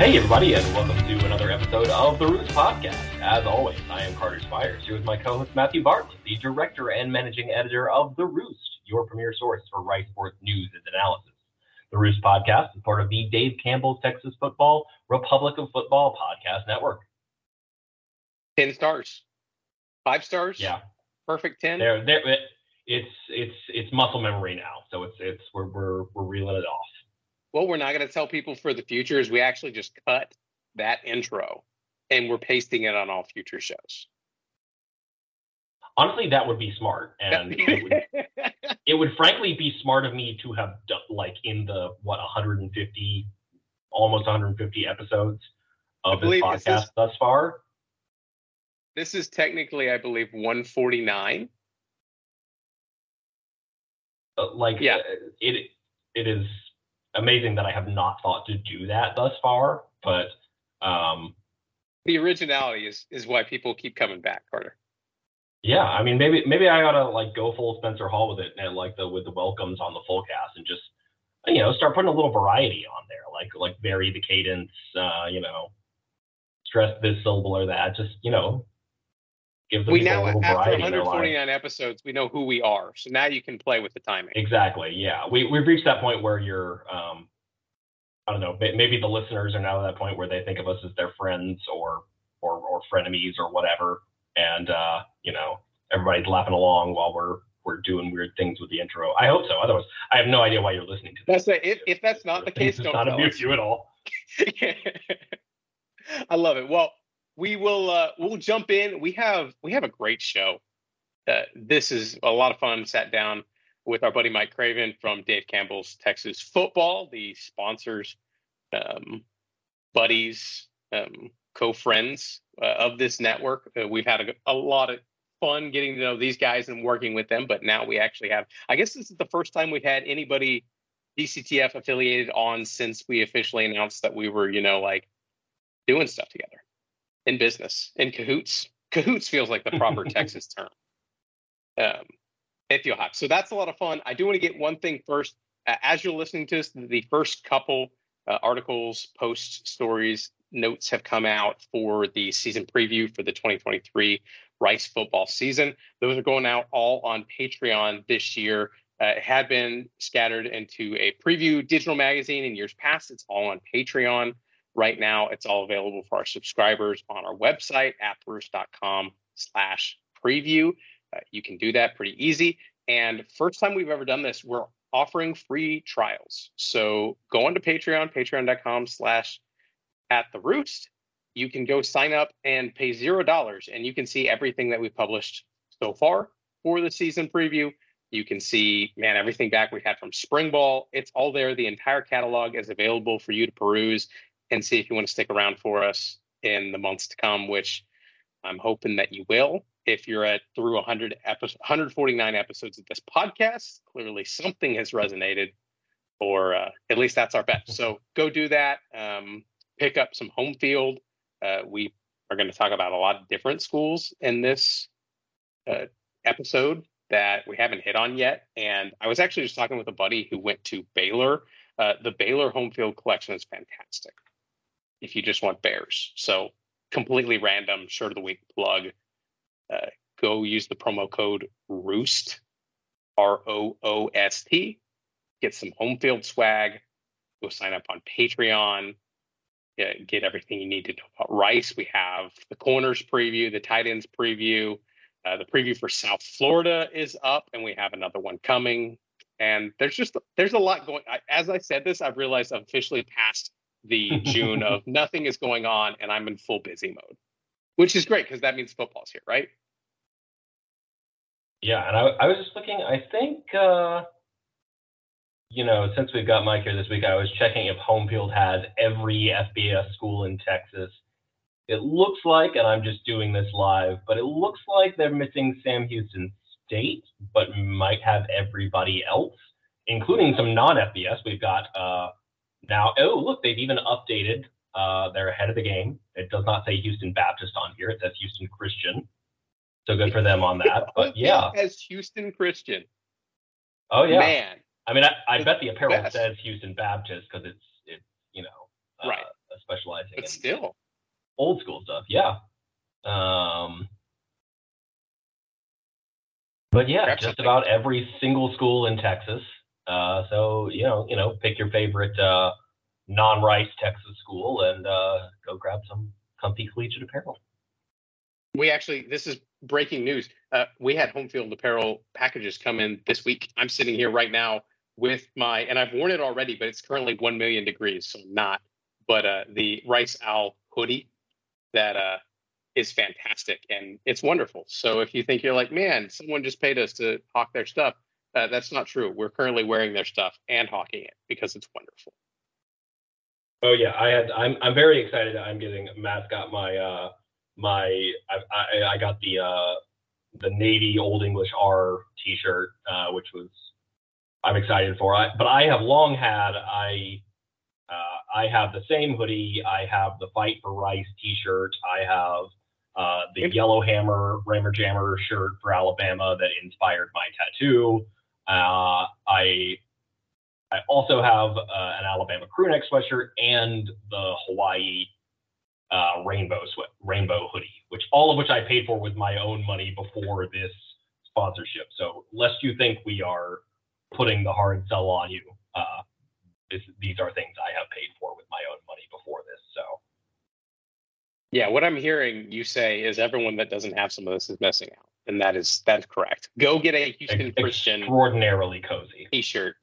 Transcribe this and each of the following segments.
Hey, everybody, and welcome to another episode of the Roost Podcast. As always, I am Carter Spires, here with my co host Matthew Bartlett, the director and managing editor of The Roost, your premier source for Rice Sports news and analysis. The Roost Podcast is part of the Dave Campbell's Texas Football Republic of Football Podcast Network. 10 stars, five stars. Yeah. Perfect 10. There, there, it's, it's, it's muscle memory now. So it's, it's, we're, we're, we're reeling it off. What we're not going to tell people for the future is we actually just cut that intro and we're pasting it on all future shows. Honestly, that would be smart, and it, would, it would frankly be smart of me to have done like in the what 150, almost 150 episodes of this podcast this is, thus far. This is technically, I believe, 149. Uh, like, yeah, uh, it it is amazing that I have not thought to do that thus far, but um, the originality is is why people keep coming back, Carter. Yeah, I mean, maybe maybe I gotta like go full Spencer Hall with it and like the with the welcomes on the full cast and just you know start putting a little variety on there, like like vary the cadence, uh, you know, stress this syllable or that, just you know. Give we now after 149 episodes, we know who we are. So now you can play with the timing. Exactly. Yeah, we we've reached that point where you're um, I don't know, maybe the listeners are now at that point where they think of us as their friends or or or frenemies or whatever and uh, you know everybody's laughing along while we're we're doing weird things with the intro. I hope so. Otherwise, I have no idea why you're listening to this. That's a, if if that's not the case, don't not abuse you at all. I love it. Well, we will uh, we'll jump in. We have we have a great show. Uh, this is a lot of fun. Sat down with our buddy Mike Craven from Dave Campbell's Texas Football, the sponsors, um, buddies, um, co-friends uh, of this network. Uh, we've had a, a, lot of fun getting to know these guys and working with them, but now we actually have. I guess this is the first time we've had anybody DCTF affiliated on since we officially announced that we were, you know, like doing stuff together in business in cahoots. Cahoots feels like the proper Texas term. Um, if you'll have. So that's a lot of fun. I do want to get one thing first. Uh, as you're listening to this, the first couple uh, articles, posts, stories notes have come out for the season preview for the 2023 Rice football season. Those are going out all on Patreon this year. Uh, it had been scattered into a preview digital magazine in years past. It's all on Patreon. Right now, it's all available for our subscribers on our website, approost.com slash preview. Uh, you can do that pretty easy. And first time we've ever done this, we're offering free trials. So go on to Patreon, patreon.com slash at the Roost, you can go sign up and pay zero dollars, and you can see everything that we've published so far for the season preview. You can see, man, everything back we had from spring ball. It's all there. The entire catalog is available for you to peruse and see if you want to stick around for us in the months to come, which I'm hoping that you will. If you're at through 100 episodes, 149 episodes of this podcast, clearly something has resonated, or uh, at least that's our bet. So go do that. Um, pick up some home field. Uh, we are going to talk about a lot of different schools in this uh, episode that we haven't hit on yet. And I was actually just talking with a buddy who went to Baylor. Uh, the Baylor home field collection is fantastic if you just want Bears. So completely random, short of the week plug. Uh, go use the promo code ROOST, R O O S T. Get some home field swag. Go sign up on Patreon get, get everything you need to know about Rice. We have the corners preview, the tight ends preview. Uh, the preview for South Florida is up, and we have another one coming. And there's just there's a lot going. I, as I said this, I've realized I'm officially past the June of nothing is going on, and I'm in full busy mode, which is great because that means football's here, right? Yeah, and I, I was just looking. I think uh, you know, since we've got Mike here this week, I was checking if home field has every FBS school in Texas. It looks like, and I'm just doing this live, but it looks like they're missing Sam Houston State, but might have everybody else, including some non-FBS. We've got uh, now. Oh, look, they've even updated. Uh, they're ahead of the game. It does not say Houston Baptist on here. It says Houston Christian. So good for them on that. But yeah, as Houston Christian. Oh yeah, man, I mean, I, I bet the apparel best. says Houston Baptist because it's it's you know uh, right. specializing But still, old school stuff. Yeah. Um, but yeah, Grab just about every single school in Texas. Uh, so you know, you know, pick your favorite uh, non-Rice Texas school and uh, go grab some comfy collegiate apparel. we actually this is breaking news. Uh, we had home field apparel packages come in this week. I'm sitting here right now with my, and I've worn it already, but it's currently one million degrees, so not. But uh, the Rice Owl hoodie that uh, is fantastic and it's wonderful. So if you think you're like, man, someone just paid us to hawk their stuff, uh, that's not true. We're currently wearing their stuff and hawking it because it's wonderful. Oh yeah, I had. I'm I'm very excited. I'm getting. Matt's got my uh my. I I, I got the uh the Navy Old English R T-shirt, uh, which was I'm excited for. I but I have long had. I uh, I have the same hoodie. I have the Fight for Rice T-shirt. I have uh, the Yep. Yellow Hammer Rammer Jammer shirt for Alabama that inspired my tattoo. Uh, I I also have uh, an Alabama crewneck sweatshirt and the Hawaii uh, rainbow sweat rainbow hoodie, which all of which I paid for with my own money before this sponsorship. So lest you think we are putting the hard sell on you, uh, this, these are things I have paid for with my own money before this. So Yeah, what I'm hearing you say is everyone that doesn't have some of this is missing out, and that is that's correct. Go get a Houston ex- Christian extraordinarily cozy. T-shirt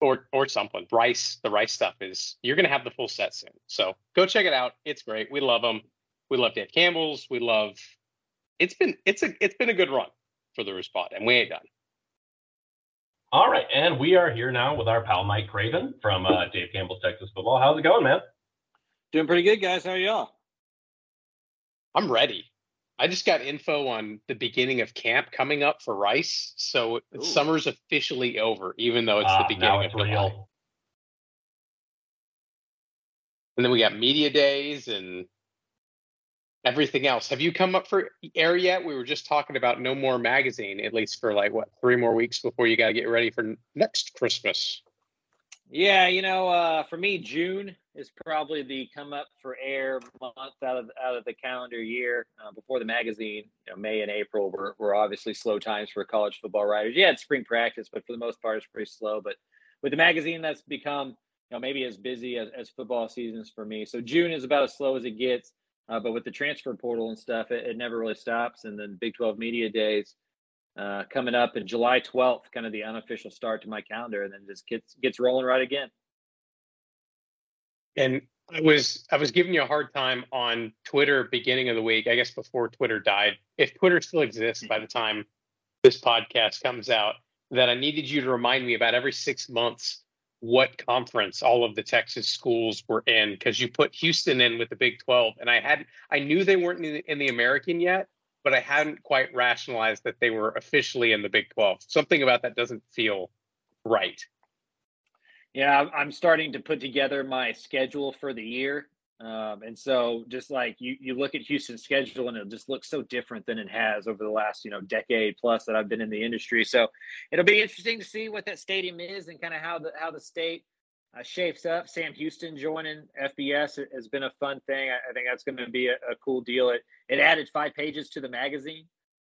or or something. Rice, the Rice stuff is you're gonna have the full set soon. So go check it out. It's great. We love them. We love Dave Campbell's. We love. It's been it's a it's been a good run for the Spot, and we ain't done. All right, and we are here now with our pal Mike Craven from uh, Dave Campbell's Texas Football. How's it going, man? Doing pretty good, guys. How are y'all? I'm ready. I just got info on the beginning of camp coming up for Rice, so Ooh. summer's officially over, even though it's Ah, the beginning it's of July. real. And then we got media days and everything else. Have you come up for air yet? We were just talking about No More Magazine, at least for like what three more weeks before you got to get ready for next Christmas. Yeah, you know, uh, for me, June is probably the come up for air month out of out of the calendar year. Uh, before the magazine, you know, May and April were, were obviously slow times for college football writers. Yeah, it's spring practice, but for the most part, it's pretty slow. But with the magazine, that's become you know maybe as busy as, as football seasons for me. So June is about as slow as it gets. Uh, but with the transfer portal and stuff, it, it never really stops. And then Big 12 media days uh, coming up in July 12th, kind of the unofficial start to my calendar, and then just gets gets rolling right again. And I was I was giving you a hard time on Twitter beginning of the week, I guess before Twitter died. If Twitter still exists by the time this podcast comes out, that I needed you to remind me about every six months what conference all of the Texas schools were in because you put Houston in with the Big 12 and I had I knew they weren't in the, in the American yet but I hadn't quite rationalized that they were officially in the Big 12 something about that doesn't feel right Yeah, I'm- starting to put together my schedule for the year. Um, and so just like you, you look at Houston's schedule and it just looks so different than it has over the last, you know, decade plus that I've been in the industry. So it'll be interesting to see what that stadium is and kind of how the, how the state uh, shapes up. Sam Houston joining FBS has been a fun thing. I, I think that's going to be a, a cool deal. It, it added five pages to the magazine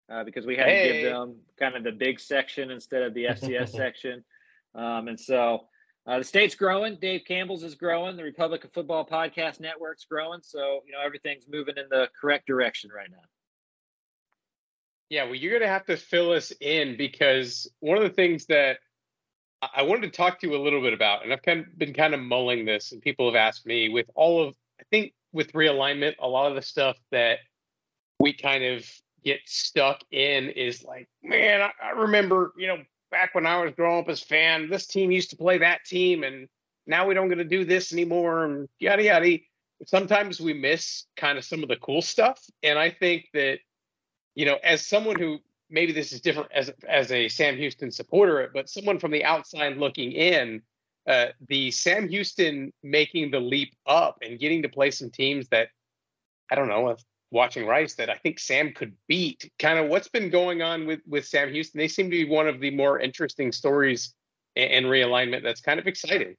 uh, because we had to give them kind of the big section instead of the FCS section. Um, and so uh, the state's growing. Dave Campbell's is growing. The Republic of Football Podcast Network's growing. So, you know, everything's moving in the correct direction right now. Yeah, well, you're going to have to fill us in because one of the things that I wanted to talk to you a little bit about, and I've kind of been kind of mulling this, and people have asked me with all of, I think with realignment, a lot of the stuff that we kind of get stuck in is like, man, I, I remember, you know, back when I was growing up as fan, this team used to play that team, and now we don't get to do this anymore, and yada yada. Sometimes we miss kind of some of the cool stuff, and I think that you know, as someone who maybe this is different as as a Sam Houston supporter, but someone from the outside looking in, uh, the Sam Houston making the leap up and getting to play some teams that I don't know, watching Rice that I think Sam could beat. Kind of what's been going on with with Sam Houston? They seem to be one of the more interesting stories and, realignment. That's kind of exciting.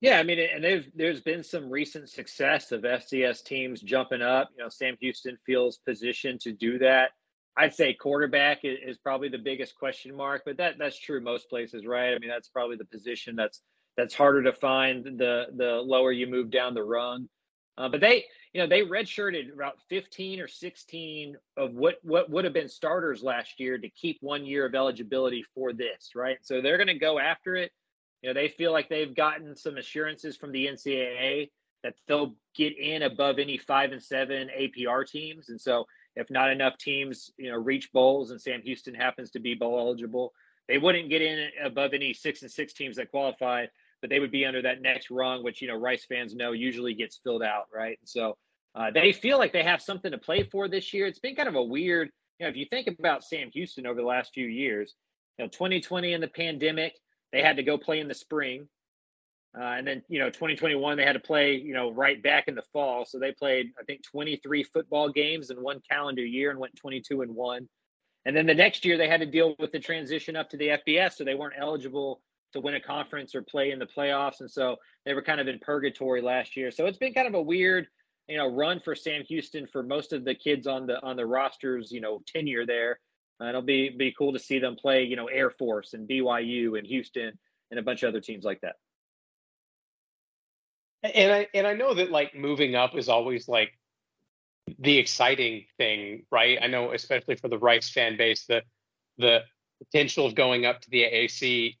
Yeah, I mean, and there's there's been some recent success of FCS teams jumping up. You know, Sam Houston feels positioned to do that. I'd say quarterback is, probably the biggest question mark, but that that's true most places, right? I mean, that's probably the position that's that's harder to find the the lower you move down the rung. Uh, but they, you know, they redshirted about 15 or 16 of what what would have been starters last year to keep one year of eligibility for this, right? So they're going to go after it. You know, they feel like they've gotten some assurances from the NCAA that they'll get in above any five and seven APR teams, and so if not enough teams, you know, reach bowls and Sam Houston happens to be bowl eligible, they wouldn't get in above any six and six teams that qualify, but they would be under that next rung, which you know Rice fans know usually gets filled out, right? And so uh, they feel like they have something to play for this year. It's been kind of a weird, you know, if you think about Sam Houston over the last few years, you know, 2020 in the pandemic, they had to go play in the spring. Uh, and then, you know, 2021, they had to play, you know, right back in the fall. So they played, I think, 23 football games in one calendar year and went 22 and one. And then the next year, they had to deal with the transition up to the FBS. So they weren't eligible to win a conference or play in the playoffs. And so they were kind of in purgatory last year. So it's been kind of a weird, you know, run for Sam Houston for most of the kids on the on the rosters, you know, tenure there. Uh, it'll be be cool to see them play, you know, Air Force and BYU and Houston and a bunch of other teams like that. And I and I know that like moving up is always like the exciting thing, right? I know especially for the Rice fan base, the the potential of going up to the AAC.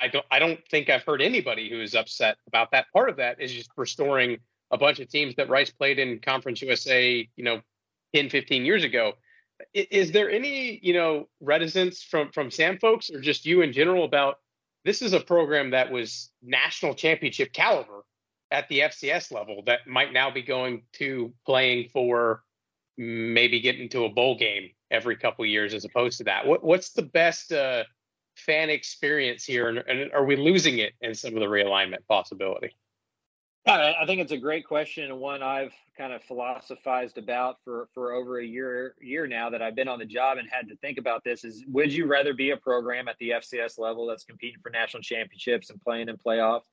I don't I don't think I've heard anybody who is upset about that. Part of that is just restoring a bunch of teams that Rice played in Conference USA, you know, 10, 15 years ago. Is there any, you know, reticence from from Sam folks or just you in general about this is a program that was national championship caliber at the FCS level that might now be going to playing for maybe getting to a bowl game every couple years as opposed to that. What, what's the best uh, fan experience here, and, and, are we losing it in some of the realignment possibility? I think it's a great question and one I've kind of philosophized about for for over a year year now that I've been on the job and had to think about this. Is would you rather be a program at the FCS level that's competing for national championships and playing in playoffs,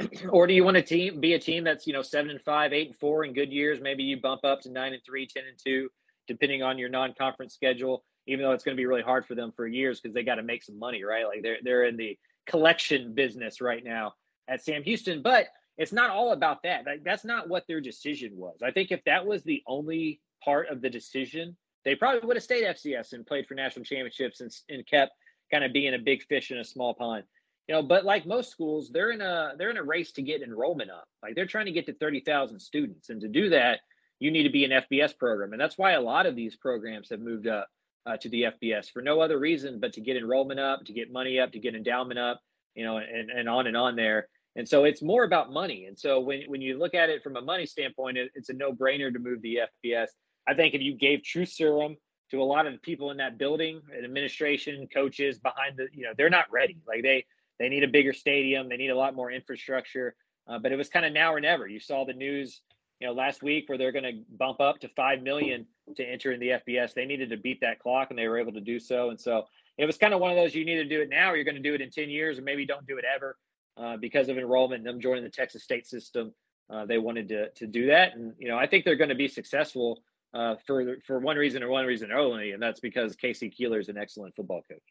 or do you want to team be a team that's you know seven and five, eight and four in good years? Maybe you bump up to nine and three, ten and two, depending on your non-conference schedule. Even though it's going to be really hard for them for years because they got to make some money, right? Like they're they're in the collection business right now at Sam Houston, but it's not all about that. Like, that's not what their decision was. I think if that was the only part of the decision, they probably would have stayed FCS and played for national championships and, and kept kind of being a big fish in a small pond you know but like most schools they're in a they're in a race to get enrollment up. Like they're trying to get to 30,000 students and to do that you need to be an FBS program and that's why a lot of these programs have moved up uh, to the FBS for no other reason but to get enrollment up to get money up to get endowment up you know and, and on and on there. And so it's more about money and so when, when you look at it from a money standpoint it, it's a no-brainer to move the FBS I think if you gave Truth Serum to a lot of the people in that building administration coaches behind the you know they're not ready. Like they they need a bigger stadium. They need a lot more infrastructure. Uh, but it was kind of now or never. You saw the news, you know, last week where they're going to bump up to five million to enter in the FBS. They needed to beat that clock, and they were able to do so. And so it was kind of one of those you need to do it now, or you're going to do it in ten years, or maybe don't do it ever uh, because of enrollment and them joining the Texas state system. Uh, they wanted to to do that, and you know, I think they're going to be successful uh, for for one reason or one reason only, and that's because K.C. Keeler is an excellent football coach.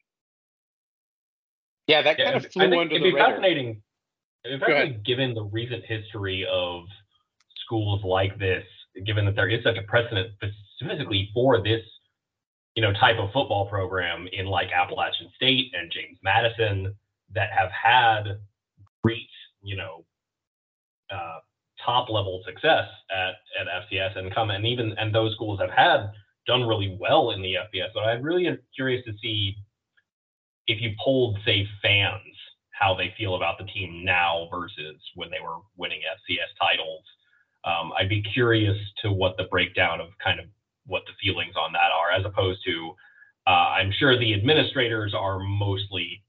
Yeah, that yeah, kind of flew under the radar. Fascinating. It'd be fascinating given the recent history of schools like this, given that there is such a precedent specifically for this, you know, type of football program in like Appalachian State and James Madison that have had great, you know, uh, top level success at, at FCS and come and even and those schools have had done really well in the FBS. So I'm really curious to see if you polled, say, fans, how they feel about the team now versus when they were winning FCS titles, um, I'd be curious to what the breakdown of kind of what the feelings on that are, as opposed to uh, I'm sure the administrators are mostly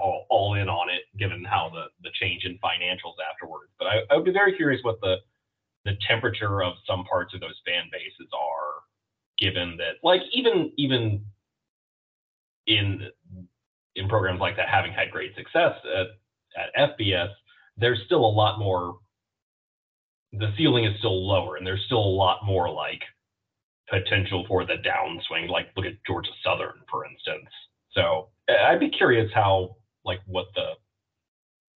all, all, in on it, given how the, the change in financials afterwards. But I, I would be very curious what the the temperature of some parts of those fan bases are, given that, like even even in in programs like that having had great success at, at FBS, there's still a lot more. The ceiling is still lower, and there's still a lot more like potential for the downswing. Like look at Georgia Southern, for instance. So I'd be curious how like what the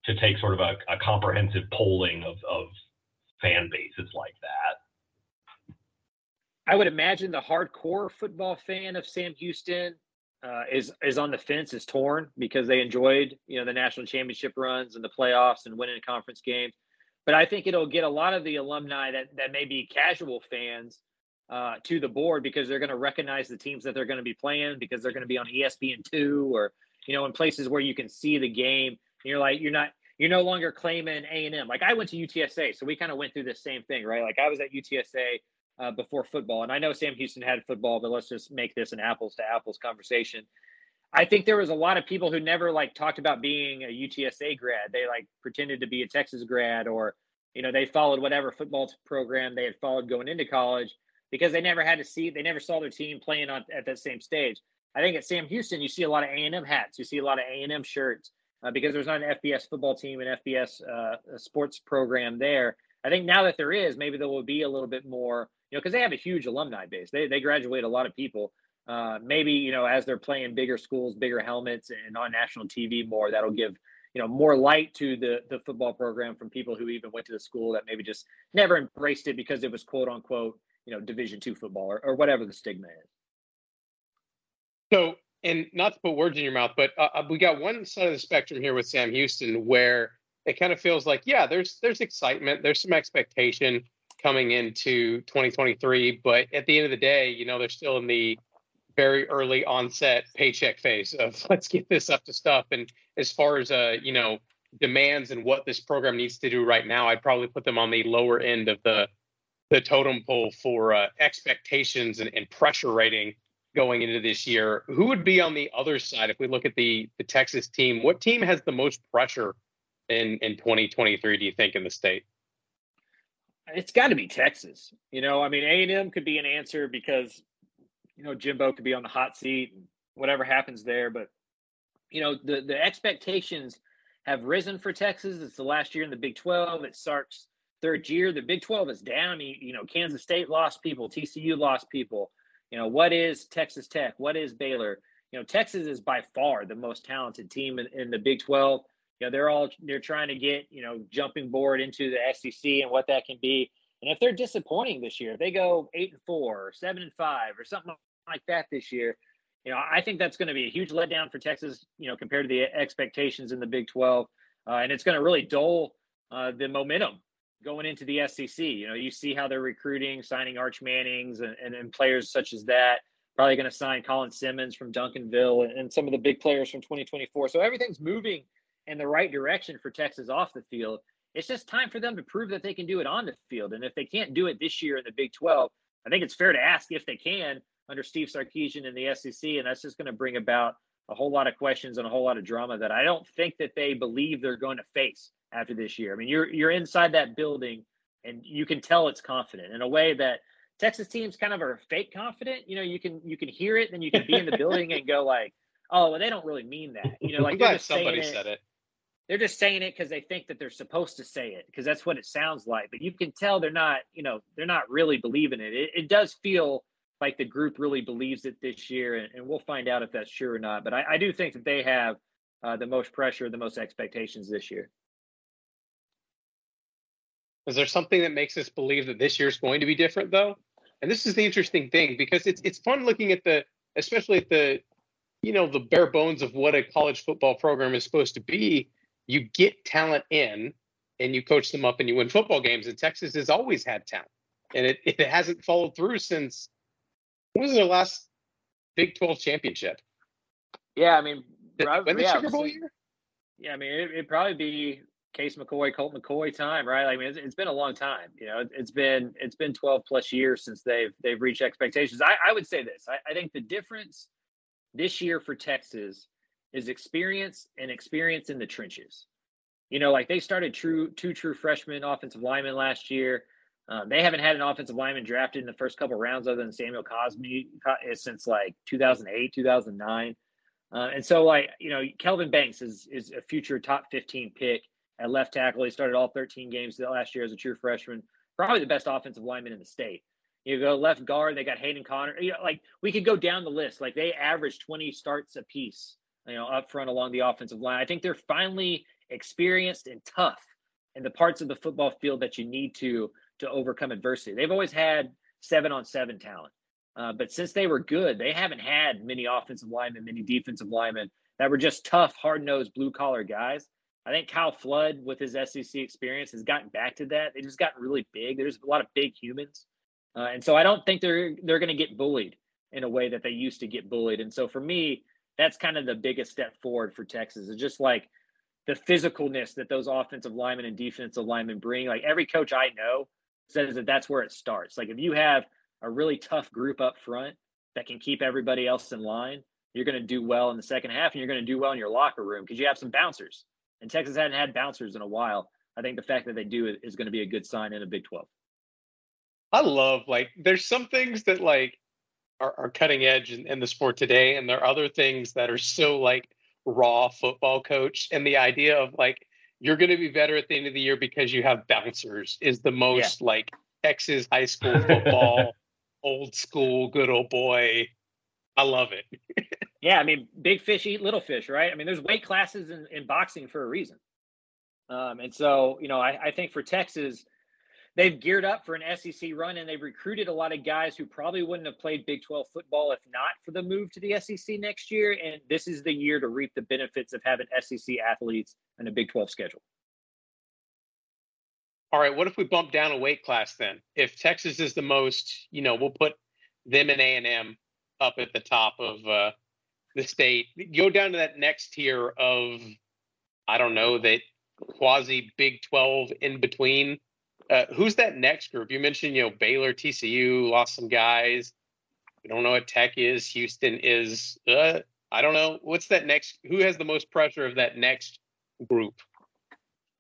to take sort of a, a comprehensive polling of, of fan bases like that. I would imagine the hardcore football fan of Sam Houston uh, is is on the fence, is torn because they enjoyed you know the national championship runs and the playoffs and winning conference games. But I think it'll get a lot of the alumni that that may be casual fans uh, to the board because they're going to recognize the teams that they're going to be playing because they're going to be on ESPN two or you know in places where you can see the game. You're like you're not you're no longer claiming A and M. Like I went to UTSA, so we kind of went through the same thing, right? Like I was at UTSA uh, before football, and I know Sam Houston had football, but let's just make this an apples to apples conversation. I think there was a lot of people who never like talked about being a UTSA grad. They like pretended to be a Texas grad, or you know they followed whatever football program they had followed going into college because they never had to see, they never saw their team playing on at that same stage. I think at Sam Houston, you see a lot of A and M hats, you see a lot of A and M shirts uh, because there's not an FBS football team and FBS uh, sports program there. I think now that there is, maybe there will be a little bit more, you know, because they have a huge alumni base. They they graduate a lot of people. Uh, maybe you know as they're playing bigger schools, bigger helmets, and on national TV more, that'll give you know more light to the the football program from people who even went to the school that maybe just never embraced it because it was quote unquote you know Division two football or, or whatever the stigma is. So, and not to put words in your mouth, but uh, uh, we got one side of the spectrum here with Sam Houston where it kind of feels like, yeah, there's there's excitement, there's some expectation coming into 2023, but at the end of the day, you know, they're still in the very early onset paycheck phase of let's get this up to stuff. And as far as uh, you know, demands and what this program needs to do right now, I'd probably put them on the lower end of the the totem pole for uh, expectations and, and, pressure rating going into this year. Who would be on the other side if we look at the the Texas team? What team has the most pressure in in 2023? Do you think in the state? It's got to be Texas. You know, I mean, A and M could be an answer because you know Jimbo could be on the hot seat and whatever happens there. But you know, the the expectations have risen for Texas. It's the last year in the Big 12. It starts third year. The Big 12 is down. You know, Kansas State lost people, TCU lost people. You know, what is Texas Tech? What is Baylor? You know, Texas is by far the most talented team in, in the Big 12. You know, they're all they're trying to get, you know, jumping board into the SEC and what that can be. And if they're disappointing this year, if they go eight and four or seven and five or something like that this year, you know, I think that's going to be a huge letdown for Texas, you know, compared to the expectations in the Big 12. Uh, and it's going to really dull uh, the momentum going into the SEC. You know, you see how they're recruiting, signing Arch Mannings and, and, and players such as that. Probably going to sign Colin Simmons from Duncanville and, and some of the big players from 2024. So everything's moving in the right direction for Texas off the field. It's just time for them to prove that they can do it on the field. And if they can't do it this year in the Big 12, I think it's fair to ask if they can under Steve Sarkisian in the SEC. And that's just going to bring about a whole lot of questions and a whole lot of drama that I don't think that they believe they're going to face after this year. I mean, you're you're inside that building and you can tell it's confident in a way that Texas teams kind of are fake confident. You know, you can you can hear it, then you can be in the building and go like, "Oh, well, they don't really mean that." You know, like they're just somebody it. said it. They're just saying it because they think that they're supposed to say it because that's what it sounds like. But you can tell they're not. You know, they're not really believing it. It, it does feel like the group really believes it this year, and, and we'll find out if that's true or not. But I, I do think that they have uh, the most pressure, the most expectations this year. Is there something that makes us believe that this year is going to be different, though? And this is the interesting thing because it's it's fun looking at the, especially at the, you know, the bare bones of what a college football program is supposed to be. You get talent in, and you coach them up, and you win football games. And Texas has always had talent, and it it hasn't followed through since when was their last Big Twelve championship? Yeah, I mean, when the Sugar Bowl year? Yeah, I mean, it, would probably be Case McCoy, Colt McCoy time, right? I mean, it's, it's been a long time. You know, it's been it's been 12 plus years since they've they've reached expectations. I, I would say this. I, I think the difference this year for Texas is experience and experience in the trenches. You know, like they started true two true freshmen offensive linemen last year. Um, they haven't had an offensive lineman drafted in the first couple rounds other than Samuel Cosmi since like 2008, 2009. Uh, and so, like you know, Kelvin Banks is is a future top 15 pick at left tackle. He started all 13 games last year as a true freshman. Probably the best offensive lineman in the state. You go left guard, they got Hayden Conner. You know, like we could go down the list. Like they average 20 starts a piece, you know, up front along the offensive line. I think they're finally experienced and tough in the parts of the football field that you need to to overcome adversity. They've always had seven on seven talent. Uh, but since they were good, they haven't had many offensive linemen, many defensive linemen that were just tough, hard nosed, blue collar guys. I think Kyle Flood, with his SEC experience, has gotten back to that. They just gotten really big. There's a lot of big humans, uh, and so I don't think they're they're going to get bullied in a way that they used to get bullied. And so for me, that's kind of the biggest step forward for Texas. It's just like the physicalness that those offensive linemen and defensive linemen bring. Like every coach I know says that that's where it starts. Like if you have a really tough group up front that can keep everybody else in line, you're going to do well in the second half and you're going to do well in your locker room because you have some bouncers. And Texas hadn't had bouncers in a while. I think the fact that they do is going to be a good sign in a Big 12. I love like there's some things that like are, are cutting edge in, in the sport today, and there are other things that are so like raw football coach. And the idea of like you're going to be better at the end of the year because you have bouncers is the most yeah. like Texas high school football old school, good old boy. I love it. yeah, I mean, big fish eat little fish, right? I mean, there's weight classes in, in boxing for a reason. Um, and so, you know, I, I think for Texas, they've geared up for an SEC run and they've recruited a lot of guys who probably wouldn't have played Big 12 football if not for the move to the SEC next year. And this is the year to reap the benefits of having SEC athletes and a Big 12 schedule. All right, what if we bump down a weight class then? If Texas is the most, you know, we'll put them and A and M up at the top of uh, the state. Go down to that next tier of, I don't know, that quasi Big Twelve in between. Uh, who's that next group? You mentioned, you know, Baylor, TCU lost some guys. We don't know what Tech is. Houston is. Uh, I don't know. What's that next? Who has the most pressure of that next group?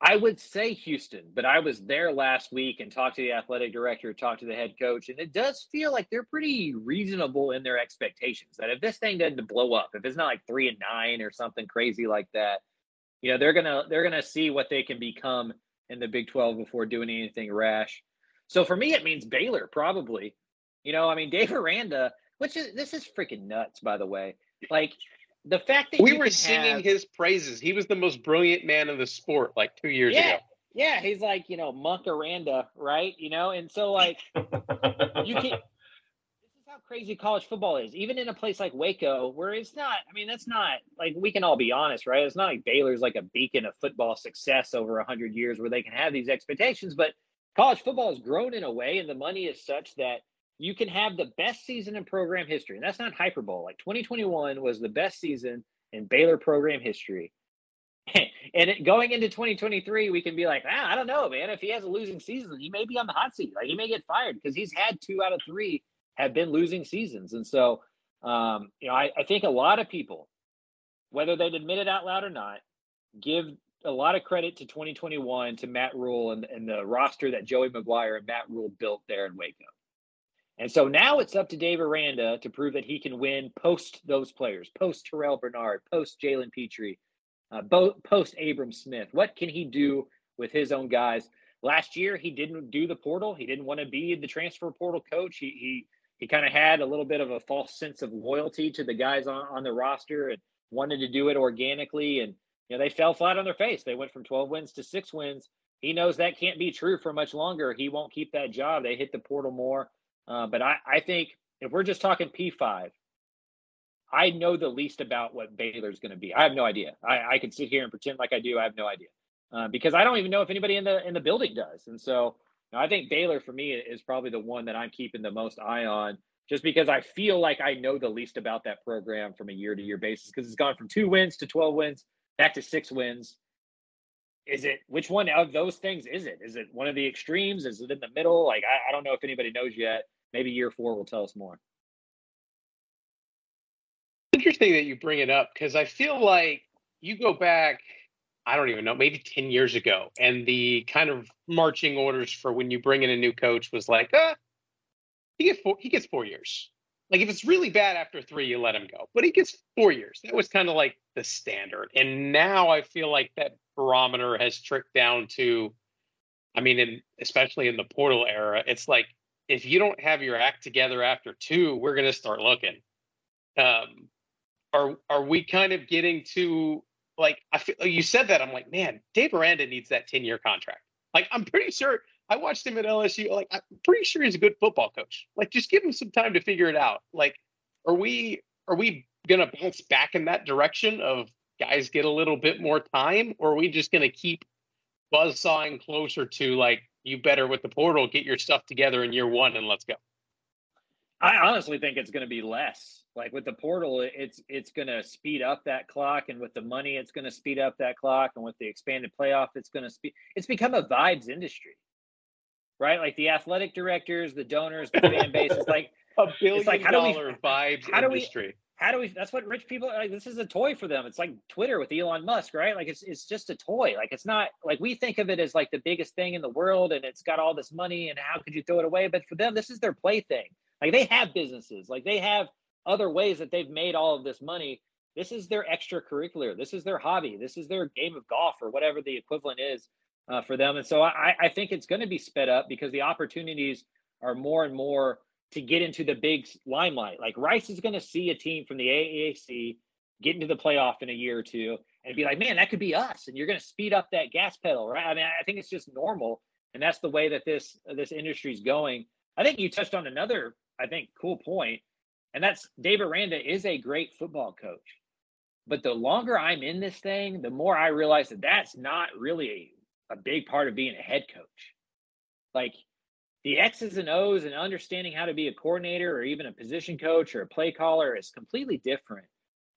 I would say Houston, but I was there last week and talked to the athletic director, talked to the head coach, and it does feel like they're pretty reasonable in their expectations. That if this thing doesn't blow up, if it's not like three and nine or something crazy like that, you know, they're gonna they're gonna see what they can become in the Big Twelve before doing anything rash. So for me, it means Baylor probably. You know, I mean, Dave Aranda, which is this is freaking nuts, by the way. Like the fact that we were singing have, his praises. He was the most brilliant man in the sport like two years yeah, ago. Yeah, he's like you know Monk Aranda, right? You know, and so like you can. Crazy college football is. Even in a place like Waco, where it's not. I mean, that's not like we can all be honest, right? It's not like Baylor's like a beacon of football success over a hundred years where they can have these expectations, but college football has grown in a way, and the money is such that you can have the best season in program history. And that's not hyperbole. Like 2021 was the best season in Baylor program history. and going into 2023, we can be like, ah, I don't know, man. If he has a losing season, he may be on the hot seat. Like he may get fired because he's had two out of three have been losing seasons. And so, um, you know, I, I think a lot of people, whether they'd admit it out loud or not, give a lot of credit to 2021 to Matt Rhule and, and the roster that Joey McGuire and Matt Rhule built there in Waco. And so now it's up to Dave Aranda to prove that he can win post those players, post Terrell Bernard, post Jalen Pitre, uh, post Abram Smith. What can he do with his own guys? Last year, he didn't do the portal. He didn't want to be the transfer portal coach. He he he kind of had a little bit of a false sense of loyalty to the guys on, on the roster and wanted to do it organically. And you know they fell flat on their face. They went from 12 wins to six wins. He knows that can't be true for much longer. He won't keep that job. They hit the portal more. Uh, but I, I think if we're just talking P5, I know the least about what Baylor's going to be. I have no idea. I, I can sit here and pretend like I do. I have no idea uh, because I don't even know if anybody in the in the building does. And so know, I think Baylor for me is probably the one that I'm keeping the most eye on, just because I feel like I know the least about that program from a year to year basis because it's gone from two wins to 12 wins back to six wins. Is it which one of those things is it? Is it one of the extremes? Is it in the middle? Like I, I don't know if anybody knows yet maybe year four will tell us more. Interesting that you bring it up because I feel like you go back, I don't even know, maybe 10 years ago, and the kind of marching orders for when you bring in a new coach was like, uh, he gets four, he gets four years. Like if it's really bad after three, you let him go. But he gets four years. That was kind of like the standard. And now I feel like that barometer has tricked down to, I mean, in, especially in the portal era, it's like if you don't have your act together after two, we're going to start looking. Um, are are we kind of getting to like I feel you said that I'm like, man, Dave Aranda needs that 10 year contract. Like I'm pretty sure I watched him at LSU. Like I'm pretty sure he's a good football coach. Like just give him some time to figure it out. Like, are we are we gonna bounce back in that direction of guys get a little bit more time, or are we just gonna keep buzz sawing closer to like you better with the portal, get your stuff together in year one and let's go? I honestly think it's going to be less. Like with the portal, it's it's going to speed up that clock, and with the money, it's going to speed up that clock, and with the expanded playoff, it's going to speed. It's become a vibes industry, right? Like the athletic directors, the donors, the fan base. It's like a billion like, how dollar do we, vibes how industry. Do we, how do we? That's what rich people like. This is a toy for them. It's like Twitter with Elon Musk, right? Like it's it's just a toy. Like it's not like we think of it as like the biggest thing in the world, and it's got all this money, and how could you throw it away? But for them, this is their plaything. Like they have businesses, like they have other ways that they've made all of this money. This is their extracurricular. This is their hobby. This is their game of golf or whatever the equivalent is uh, for them. And so I, I think it's going to be sped up because the opportunities are more and more to get into the big limelight. Like Rice is going to see a team from the AAC get into the playoff in a year or two and be like, man, that could be us. And you're going to speed up that gas pedal, right? I mean, I think it's just normal. And that's the way that this this industry is going. I think you touched on another I think, cool point. And that's Dave Aranda is a great football coach. But the longer I'm in this thing, the more I realize that that's not really a, a big part of being a head coach. Like the X's and O's and understanding how to be a coordinator or even a position coach or a play caller is completely different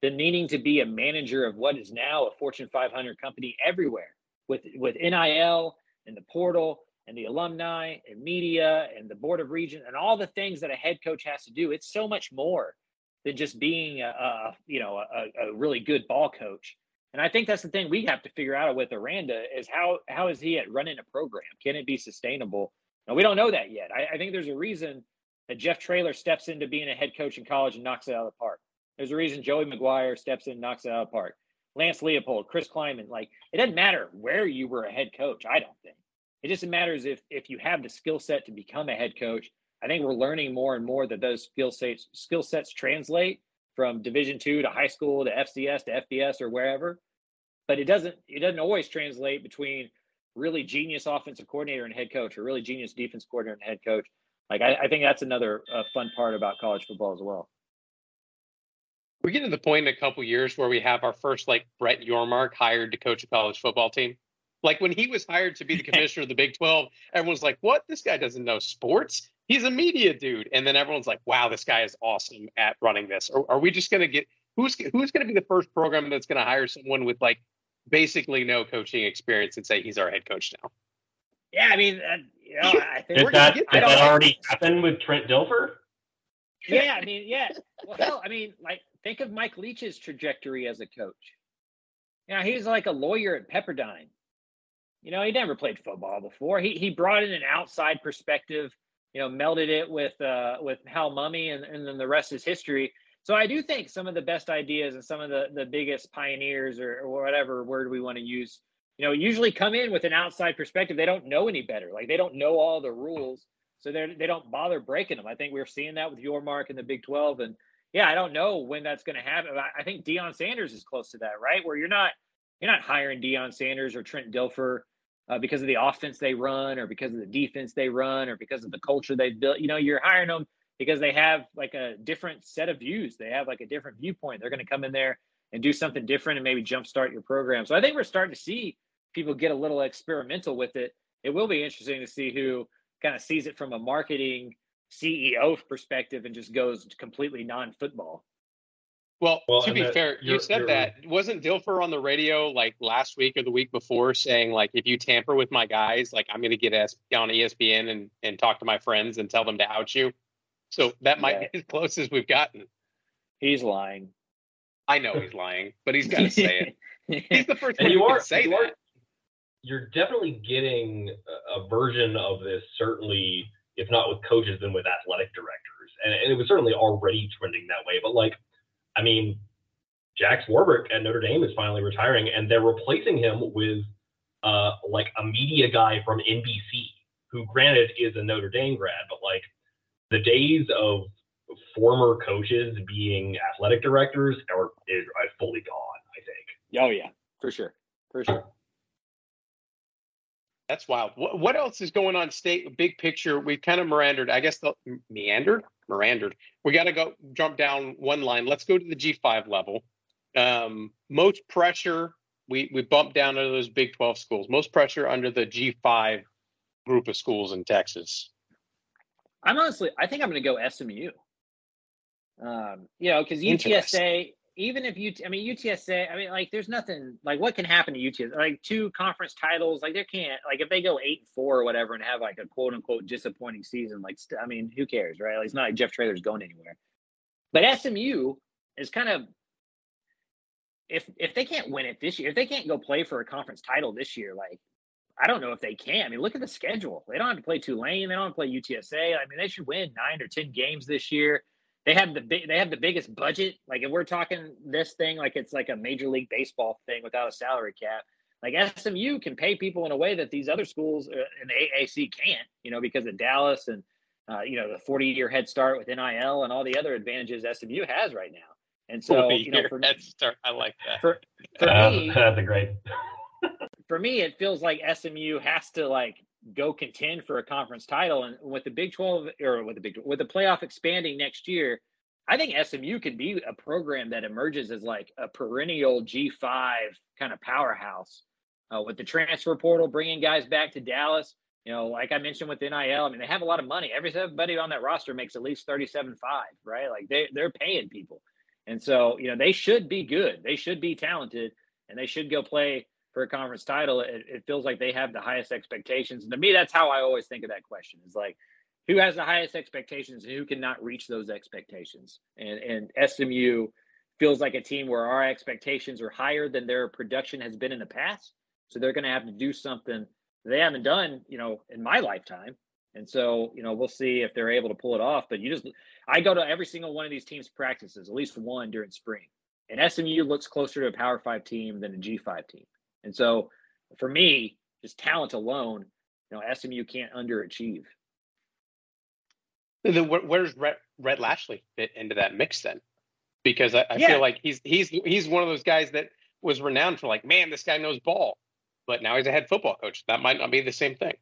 than needing to be a manager of what is now a Fortune 500 company everywhere with with NIL and the portal and the alumni and media and the board of regent and all the things that a head coach has to do. It's so much more than just being a, a you know a, a, really good ball coach. And I think that's the thing we have to figure out with Aranda is how how is he at running a program? Can it be sustainable? And we don't know that yet. I, I think there's a reason that Jeff Traylor steps into being a head coach in college and knocks it out of the park. There's a reason Joey McGuire steps in and knocks it out of the park. Lance Leipold, Chris Klieman, like it doesn't matter where you were a head coach. I don't think it just matters if if you have the skill set to become a head coach. I think we're learning more and more that those skill sets skill sets translate from Division two to high school to FCS to FBS or wherever. But it doesn't it doesn't always translate between really genius offensive coordinator and head coach or really genius defense coordinator and head coach. Like I, I think that's another uh, fun part about college football as well. We're getting to the point in a couple years where we have our first like Brett Yormark hired to coach a college football team. Like when he was hired to be the commissioner of the Big 12, everyone's like, what? This guy doesn't know sports. He's a media dude. And then everyone's like, wow, this guy is awesome at running this. Or are we just going to get who's who's going to be the first program that's going to hire someone with like basically no coaching experience and say he's our head coach now? Yeah, I mean, uh, you know, I think did that, did that already happen with Trent Dilfer? Yeah, I mean, yeah. Well, hell, I mean, like think of Mike Leach's trajectory as a coach. Yeah, you know, he's like a lawyer at Pepperdine. You know, he never played football before. He he brought in an outside perspective. You know, melded it with uh, with Hal Mumme, and, and then the rest is history. So I do think some of the best ideas and some of the the biggest pioneers, or, or whatever word we want to use, you know, usually come in with an outside perspective. They don't know any better. Like they don't know all the rules, so they they don't bother breaking them. I think we're seeing that with Yormark in the Big Twelve, and yeah, I don't know when that's going to happen. I, I think Deion Sanders is close to that, right? Where you're not you're not hiring Deion Sanders or Trent Dilfer uh, because of the offense they run or because of the defense they run or because of the culture they've built. You know, you're hiring them because they have like a different set of views. They have like a different viewpoint. They're going to come in there and do something different and maybe jumpstart your program. So I think we're starting to see people get a little experimental with it. It will be interesting to see who kind of sees it from a marketing CEO perspective and just goes completely non-football. Well, well to be fair, you said that wasn't Dilfer on the radio like last week or the week before saying like if you tamper with my guys, like I'm going to get asked on ESPN and and talk to my friends and tell them to out you. So that might yeah. be as close as we've gotten. He's lying. I know he's lying, but he's got to say it. He's the first one you are, say you that. Are, you're definitely getting a version of this, certainly, if not with coaches, then with athletic directors, and, and it was certainly already trending that way. But like I mean, Jack Swarbrick at Notre Dame is finally retiring, and they're replacing him with uh, like a media guy from NBC, who granted is a Notre Dame grad, but like the days of former coaches being athletic directors are are fully gone. I think. Oh yeah, for sure, for sure. That's wild. What, what else is going on state big picture? We've kind of meandered. I guess the meandered, meandered. We got to go jump down one line. Let's go to the G5 level. Um, most pressure we we bumped down to those Big 12 schools. Most pressure under the G5 group of schools in Texas. I'm honestly, I think I'm going to go SMU. Um, you know, because UTSA, even if you, I mean, UTSA, I mean, like, there's nothing like what can happen to UTSA, like two conference titles, like, there can't, like, if they go eight and four or whatever and have like a quote unquote disappointing season, like, st- I mean, who cares, right? Like, it's not like Jeff Traylor's going anywhere. But SMU is kind of, if if they can't win it this year, if they can't go play for a conference title this year, like I don't know if they can. I mean, look at the schedule. They don't have to play Tulane. They don't have to play UTSA. I mean, they should win nine or ten games this year. They have the big. They have the biggest budget. Like if we're talking this thing, like it's like a major league baseball thing without a salary cap. Like SMU can pay people in a way that these other schools uh, in the AAC can't. You know, because of Dallas and uh, you know the forty-year head start with NIL and all the other advantages SMU has right now. And so, you know, for, head start, I like that. For, for Uh, me, that's a great. for me, it feels like SMU has to like go contend for a conference title, and with the Big Twelve or with the Big with the playoff expanding next year, I think SMU could be a program that emerges as like a perennial G five kind of powerhouse. Uh, with the transfer portal bringing guys back to Dallas, you know, like I mentioned with NIL, I mean they have a lot of money. Everybody on that roster makes at least thirty seven five, right? Like they they're paying people, and so you know they should be good. They should be talented, and they should go play for a conference title, it, it, feels like they have the highest expectations. And to me, that's how I always think of that question is like, who has the highest expectations and who cannot reach those expectations? And, and SMU feels like a team where our expectations are higher than their production has been in the past. So they're going to have to do something they haven't done, you know, in my lifetime. And so, you know, we'll see if they're able to pull it off. But you just, I go to every single one of these teams' practices, at least one during spring. And SMU looks closer to a Power Five team than a G5 team. And so for me, just talent alone, you know, SMU can't underachieve. Then where's Rhett, Rhett Lashlee fit into that mix then? Because I, I yeah. feel like he's he's he's one of those guys that was renowned for like, man, this guy knows ball, but now he's a head football coach. That might not be the same thing.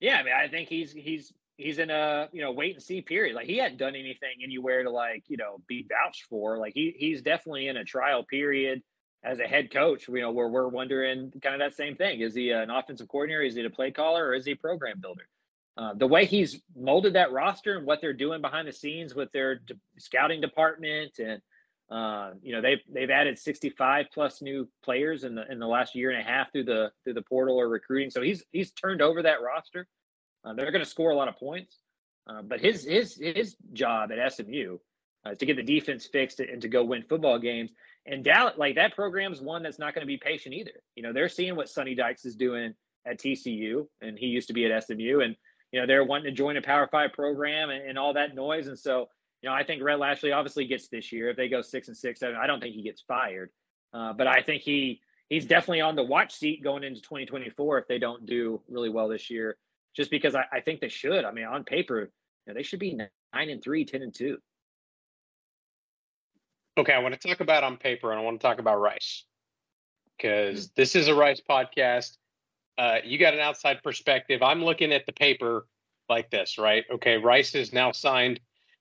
Yeah, I mean, I think he's he's he's in a you know wait and see period. Like he hadn't done anything anywhere to like you know be vouched for. Like he he's definitely in a trial period as a head coach, you know, where we're wondering kind of that same thing. Is he an offensive coordinator? Is he a play caller or is he a program builder? Uh, the way he's molded that roster and what they're doing behind the scenes with their de- scouting department and uh, you know they've they've added 65 plus new players in the in the last year and a half through the through the portal or recruiting. So he's he's turned over that roster. Uh, they're going to score a lot of points, uh, but his his his job at SMU uh, to get the defense fixed and to go win football games. And Dallas, like that program's one that's not going to be patient either. You know, they're seeing what Sonny Dykes is doing at TCU, and he used to be at SMU, and you know they're wanting to join a Power Five program and, and all that noise. And so, you know, I think Rhett Lashlee obviously gets this year. If they go six and six, I don't think he gets fired, uh, but I think he he's definitely on the watch seat going into 2024 if they don't do really well this year. Just because I, I think they should. I mean, on paper, you know, they should be nine and three, 10 and two. Okay, I want to talk about on paper and I want to talk about Rice because mm-hmm. this is a Rice podcast. Uh, you got an outside perspective. I'm looking at the paper like this, right? Okay, Rice has now signed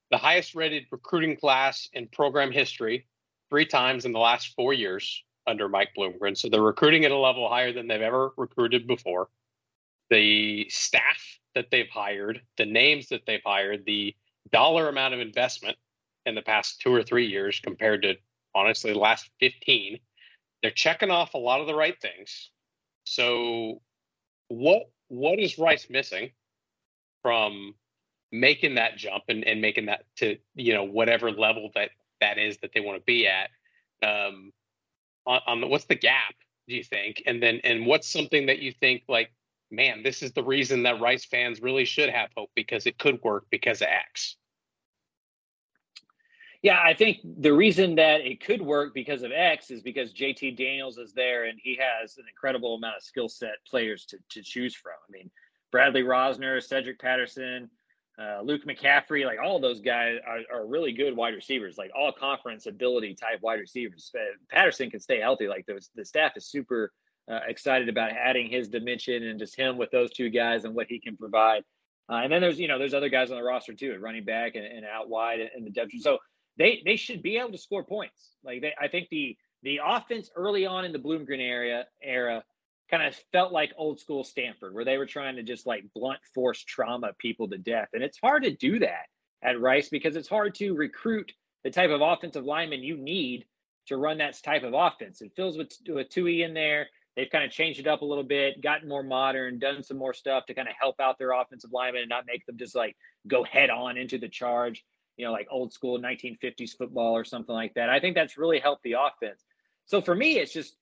the highest rated recruiting class in program history three times in the last four years under Mike Bloomgren. So they're recruiting at a level higher than they've ever recruited before. The staff that they've hired, the names that they've hired, the dollar amount of investment in the past two or three years compared to honestly the last 15 they're checking off a lot of the right things. So what what is rice missing from making that jump and, and making that to you know whatever level that that is that they want to be at? Um on, on the, what's the gap do you think? And then and what's something that you think like man this is the reason that rice fans really should have hope because it could work because of x Yeah, I think the reason that it could work because of X is because JT Daniels is there and he has an incredible amount of skill set players to, to choose from. I mean, Bradley Rozner, Cedric Patterson, uh, Luke McCaffrey, like all those guys are, are, really good wide receivers, like all conference ability type wide receivers. Patterson can stay healthy. Like the, the staff is super uh, excited about adding his dimension and just him with those two guys and what he can provide. Uh, and then there's you know there's other guys on the roster too, running back and, and out wide in the depth. So they they should be able to score points. Like they, I think the the offense early on in the Bloomgren area era kind of felt like old school Stanford, where they were trying to just like blunt force trauma people to death. And it's hard to do that at Rice because it's hard to recruit the type of offensive lineman you need to run that type of offense. It fills with with Tui in there. They've kind of changed it up a little bit, gotten more modern, done some more stuff to kind of help out their offensive linemen and not make them just like go head on into the charge you know, like old school 1950s football or something like that. I think that's really helped the offense. So for me, it's just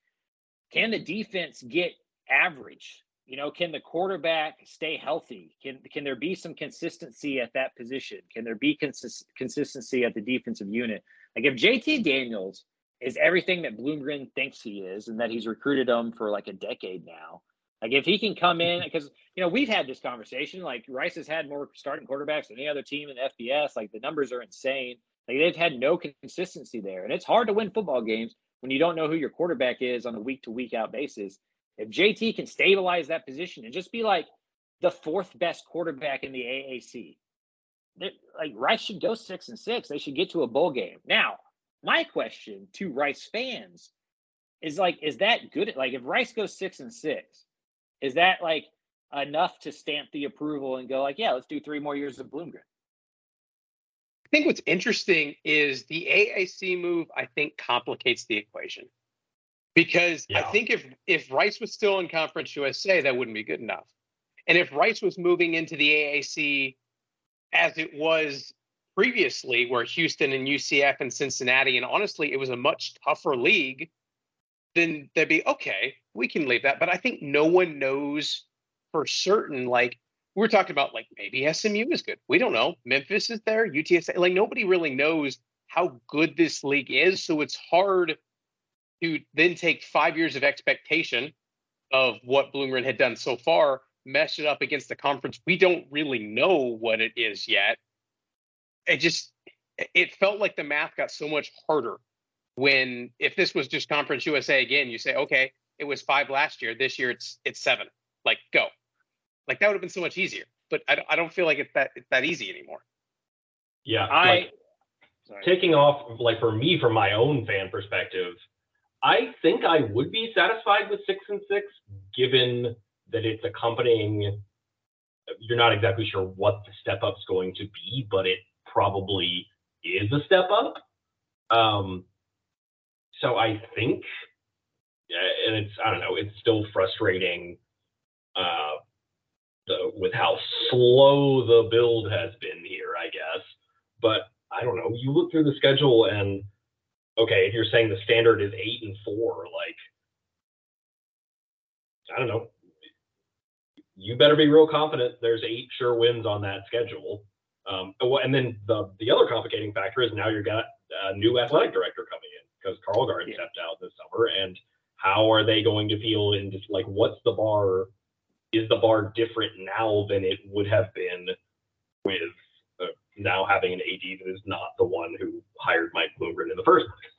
can the defense get average? You know, can the quarterback stay healthy? Can can there be some consistency at that position? Can there be consist- consistency at the defensive unit? Like if JT Daniels is everything that Bloomgren thinks he is, and that he's recruited him for like a decade now, like if he can come in, because you know we've had this conversation. Like Rice has had more starting quarterbacks than any other team in the FBS. Like the numbers are insane. Like they've had no consistency there, and it's hard to win football games when you don't know who your quarterback is on a week to week out basis. If JT can stabilize that position and just be like the fourth best quarterback in the AAC, like Rice should go six and six. They should get to a bowl game. Now, my question to Rice fans is like, is that good? Like, if Rice goes six and six, is that like enough to stamp the approval and go like, yeah, let's do three more years of Bloomgren? I think what's interesting is the AAC move. I think complicates the equation because yeah. I think if if Rice was still in Conference USA, that wouldn't be good enough. And if Rice was moving into the AAC as it was previously, where Houston and UCF and Cincinnati, and honestly, it was a much tougher league then they'd be okay. We can leave that, but I think no one knows for certain. Like we're talking about, like maybe SMU is good. We don't know. Memphis is there. UTSA. Like nobody really knows how good this league is. So it's hard to then take five years of expectation of what Bloomgren had done so far, mesh it up against the conference. We don't really know what it is yet. It just it felt like the math got so much harder when if this was just Conference USA again, you say, okay, it was five last year. This year it's it's seven. Like go, like that would have been so much easier. But I, I don't feel like it's that it's that easy anymore. Yeah, I like, taking off like for me from my own fan perspective, I think I would be satisfied with six and six, given that it's accompanying. You're not exactly sure what the step up's going to be, but it probably is a step up. Um, so I think, and it's I don't know, it's still frustrating uh, the, with how slow the build has been here, I guess. But I don't know. You look through the schedule, and okay, if you're saying the standard is eight and four, like I don't know. You better be real confident there's eight sure wins on that schedule. Um, and then the the other complicating factor is now you've got a new athletic director coming in because Carl Gard yeah. stepped out this summer, and how are they going to feel? And just like, what's the bar? Is the bar different now than it would have been with uh, now having an AD that is not the one who hired Mike Bloomgren in the first place?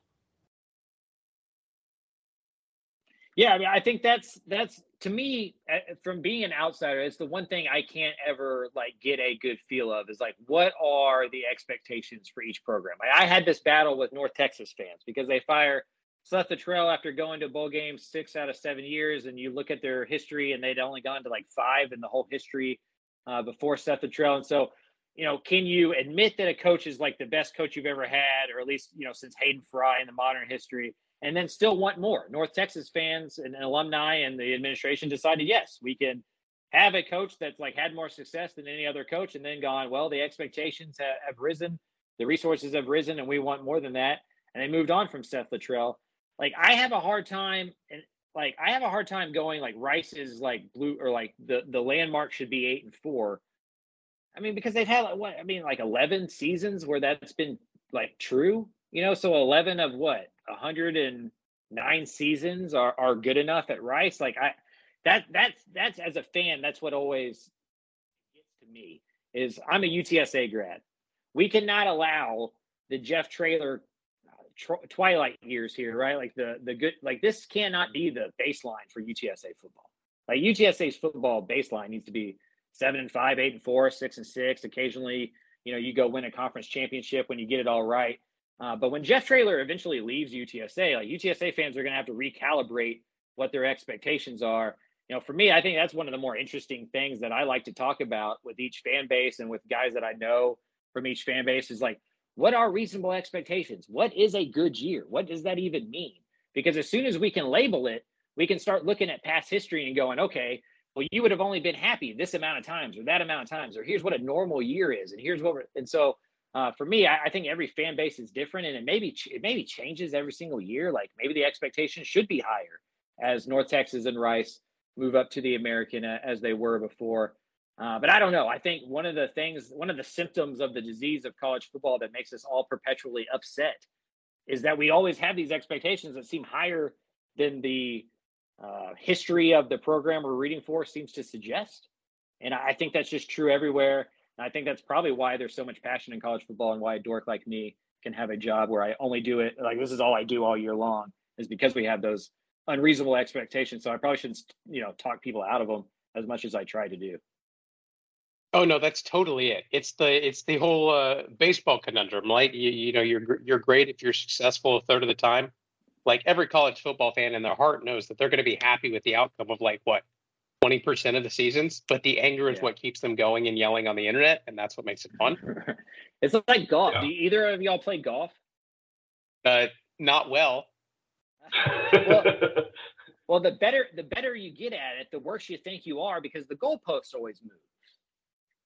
Yeah, I mean, I think that's that's to me from being an outsider, it's the one thing I can't ever like get a good feel of is like what are the expectations for each program. I, I had this battle with North Texas fans because they fire Seth Littrell after going to bowl games six out of seven years, and you look at their history, and they'd only gone to like five in the whole history uh, before Seth Littrell, and so you know, can you admit that a coach is like the best coach you've ever had, or at least you know since Hayden Fry in the modern history? and then still want more. North Texas fans and alumni and the administration decided, yes, we can have a coach that's like had more success than any other coach, and then gone, well, the expectations have, have risen, the resources have risen, and we want more than that. And they moved on from Seth Littrell. Like I have a hard time, and like I have a hard time going like Rice is like blue or like the the landmark should be eight and four. I mean, because they've had what I mean, like eleven seasons where that's been like true? You know, so 11 of what 109 seasons are are good enough at Rice. Like I, that that's that's as a fan, that's what always gets to me is I'm a UTSA grad. We cannot allow the Jeff Traylor twilight years here, right? Like the the good like this cannot be the baseline for UTSA football. Like UTSA's football baseline needs to be seven and five, eight and four, six and six. Occasionally, you know, you go win a conference championship when you get it all right. Uh, but when Jeff Traylor eventually leaves UTSA, like UTSA fans are going to have to recalibrate what their expectations are. You know, for me, I think that's one of the more interesting things that I like to talk about with each fan base and with guys that I know from each fan base is like, what are reasonable expectations? What is a good year? What does that even mean? Because as soon as we can label it, we can start looking at past history and going, okay, well, you would have only been happy this amount of times or that amount of times, or here's what a normal year is, and here's what we're, and so uh, for me, I, I, think every fan base is different, and it maybe it maybe changes every single year. Like maybe the expectation should be higher as North Texas and Rice move up to the American uh, as they were before. Uh, but I don't know. I think one of the things, one of the symptoms of the disease of college football that makes us all perpetually upset is that we always have these expectations that seem higher than the uh, history of the program we're reading for seems to suggest. And I think that's just true everywhere. And I think that's probably why there's so much passion in college football and why a dork like me can have a job where I only do it like this is all I do all year long is because we have those unreasonable expectations. So I probably shouldn't, you know, talk people out of them as much as I try to do. Oh no, that's totally it. It's the it's the whole uh, baseball conundrum. Like you, you know, you're you're great if you're successful a third of the time. Like every college football fan in their heart knows that they're going to be happy with the outcome of like what twenty percent of the seasons, but the anger is yeah. what keeps them going and yelling on the internet, and that's what makes it fun. it's like golf. Yeah. Do either of y'all play golf? Uh, not well. well, well, the better the better you get at it, the worse you think you are because the goalposts always move.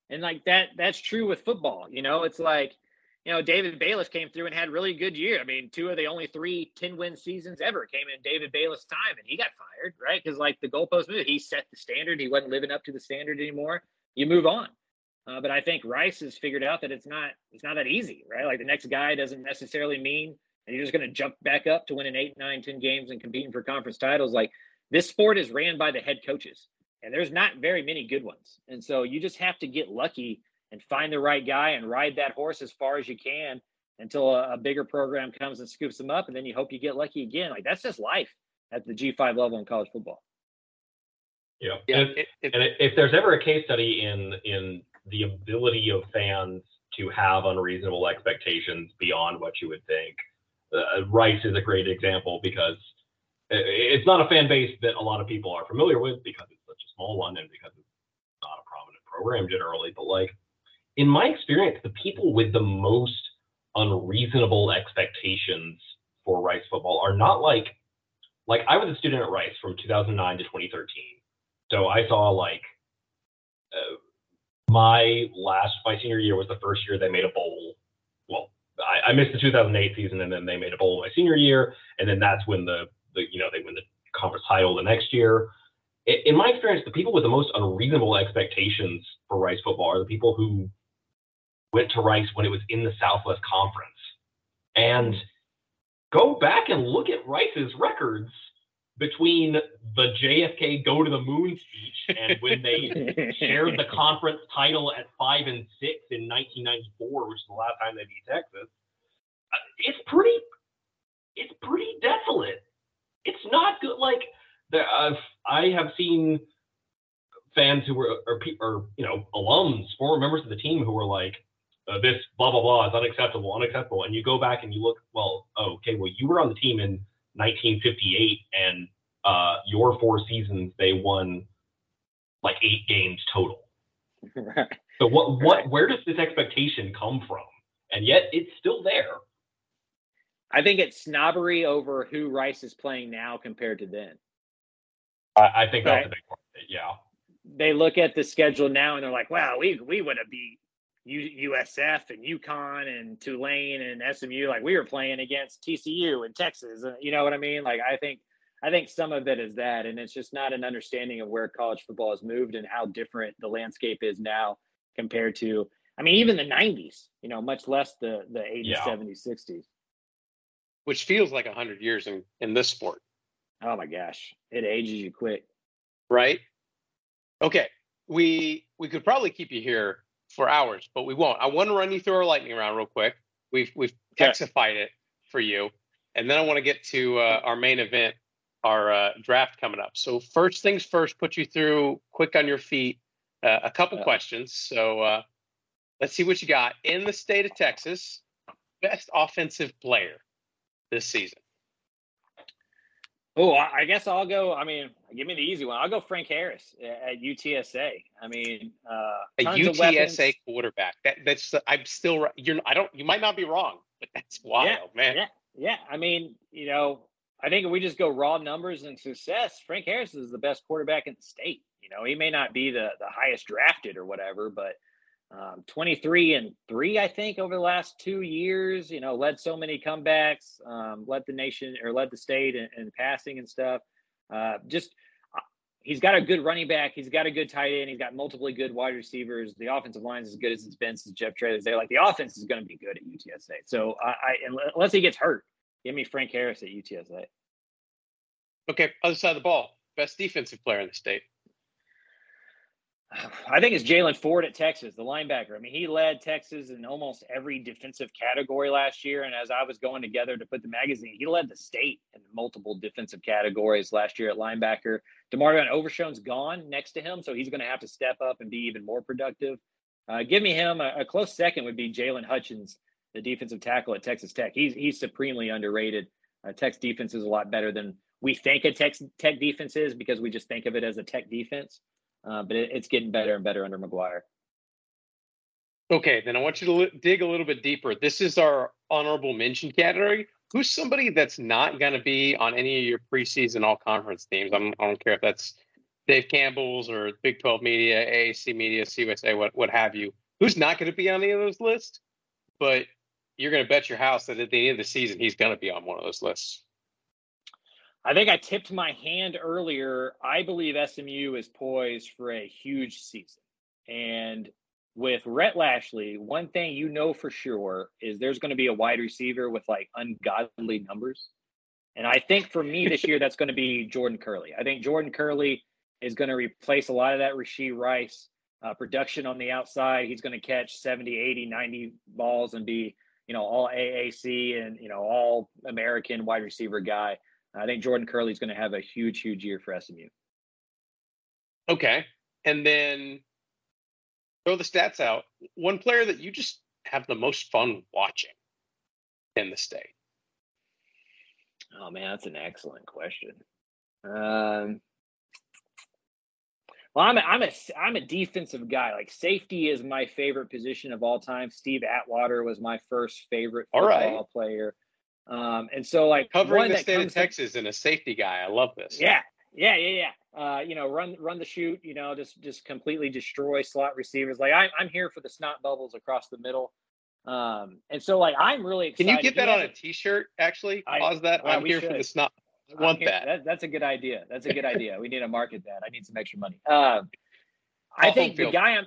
And like that, that's true with football. You know, it's like, you know, David Bailiff came through and had really good year. I mean, two of the only three 10 win seasons ever came in David Bailiff's time and he got fired, right? Because like the goalpost moved, he set the standard. He wasn't living up to the standard anymore. You move on. Uh, but I think Rice has figured out that it's not it's not that easy, right? Like the next guy doesn't necessarily mean that you're just going to jump back up to winning eight, nine, ten games and competing for conference titles. Like this sport is ran by the head coaches and there's not very many good ones. And so you just have to get lucky and find the right guy and ride that horse as far as you can until a, a, bigger program comes and scoops them up, and then you hope you get lucky again. Like that's just life at the G5 level in college football. Yeah, yeah. And, it, it, and if there's ever a case study in in the ability of fans to have unreasonable expectations beyond what you would think, uh, Rice is a great example because it's not a fan base that a lot of people are familiar with because small one and because it's not a prominent program generally, but like in my experience, the people with the most unreasonable expectations for Rice football are not like like I was a student at Rice from 2009 to 2013. So I saw like uh, my last my senior year was the first year they made a bowl. Well, I, I, missed the 2008 season and then they made a bowl my senior year, and then that's when the the you know they win the conference title the next year in my experience, the people with the most unreasonable expectations for Rice football are the people who went to Rice when it was in the Southwest Conference. And go back and look at Rice's records between the JFK go to the moon speech and when they shared the conference title at five and six in 1994, which is the last time they beat Texas. Uh, it's pretty, it's pretty desolate. It's not good. Like there, I've I have seen fans who were or, or you know alums, former members of the team who were like, uh, this blah blah blah is unacceptable, unacceptable. And you go back and you look, well, oh, okay, well you were on the team in 1958, and uh, your four seasons they won like eight games total. Right. So what what where does this expectation come from? And yet it's still there. I think it's snobbery over who Rice is playing now compared to then. I, I think right. that's a big part of it. Yeah. They look at the schedule now and they're like, wow, we we would have beat USF and UConn and Tulane and SMU. Like we were playing against TCU and Texas. Uh, you know what I mean? Like I think I think some of it is that, and it's just not an understanding of where college football has moved and how different the landscape is now compared to I mean, even the '90s, you know, much less the the '80s, Yeah. '70s, '60s. which feels like a hundred years in in this sport, Oh my gosh, it ages you quick. right? Okay, we we could probably keep you here for hours, but we won't. I want to run you through our lightning round real quick. We've we've texified it for you, and then I want to get to uh, our main event, our uh, draft coming up. So first things first, put you through quick on your feet. Uh, a couple questions. So uh, let's see what you got in the state of Texas. Best offensive player this season. Oh, I guess I'll go. I mean, give me the easy one. I'll go Frank Harris at UTSA. I mean, uh, a tons of weapons. UTSA quarterback. That that's I'm still you're I don't you might not be wrong, but that's wild, man. Yeah, yeah. I mean, you know, I think if we just go raw numbers and success, Frank Harris is the best quarterback in the state. You know, he may not be the the highest drafted or whatever, but um, 23 and three, I think, over the last two years. You know, led so many comebacks, um, led the nation or led the state in, in passing and stuff. Uh, just uh, he's got a good running back. He's got a good tight end. He's got multiple good wide receivers. The offensive line is as good as it's been since Jeff Traylor's there. Like the offense is going to be good at UTSA. So I, I unless he gets hurt, give me Frank Harris at UTSA. Okay, other side of the ball. Best defensive player in the state. I think it's Jaylan Ford at Texas, the linebacker. I mean, he led Texas in almost every defensive category last year. And as I was going together to put the magazine, he led the state in multiple defensive categories last year at linebacker. DeMarvion Overshown's gone next to him, so he's going to have to step up and be even more productive. Uh, give me him. A, a close second would be Jaylon Hutchings, the defensive tackle at Texas Tech. He's he's supremely underrated. Uh, Tech's defense is a lot better than we think a Tech, Tech defense is because we just think of it as a Tech defense. Uh, but it, it's getting better and better under McGuire. Okay, then I want you to li- dig a little bit deeper. This is our honorable mention category. Who's somebody that's not going to be on any of your preseason all conference teams? I'm, I don't care if that's Dave Campbell's or Big 12 Media, AAC Media, CUSA, what, what have you. Who's not going to be on any of those lists? But you're going to bet your house that at the end of the season, he's going to be on one of those lists. I think I tipped my hand earlier. I believe SMU is poised for a huge season. And with Rhett Lashlee, one thing you know for sure is there's going to be a wide receiver with like ungodly numbers. And I think for me this year, that's going to be Jordan Kerley. I think Jordan Kerley is going to replace a lot of that Rashee Rice uh, production on the outside. He's going to catch 70, 80, 90 balls and be, you know, all AAC and, you know, all American wide receiver guy. I think Jordan Kerley is going to have a huge, huge year for SMU. Okay. And then throw the stats out. One player that you just have the most fun watching in the state. Oh man, that's an excellent question. Um, well, I'm a, I'm a I'm a defensive guy. Like safety is my favorite position of all time. Steve Atwater was my first favorite football right. player. Um, and so like Covering the state of comes to- Texas and a safety guy. I love this. Yeah, yeah, yeah, yeah. Uh, you know, run run the shoot. You know, just just completely destroy slot receivers. Like I'm I'm here for the snot bubbles across the middle. Um, and so like I'm really Can you get that on a T-shirt? Actually, I- pause that. well, I'm here for the snot. I want here- that. That's a good idea. That's a good idea. We need to market that. I need some extra money. Um, I think the guy I'm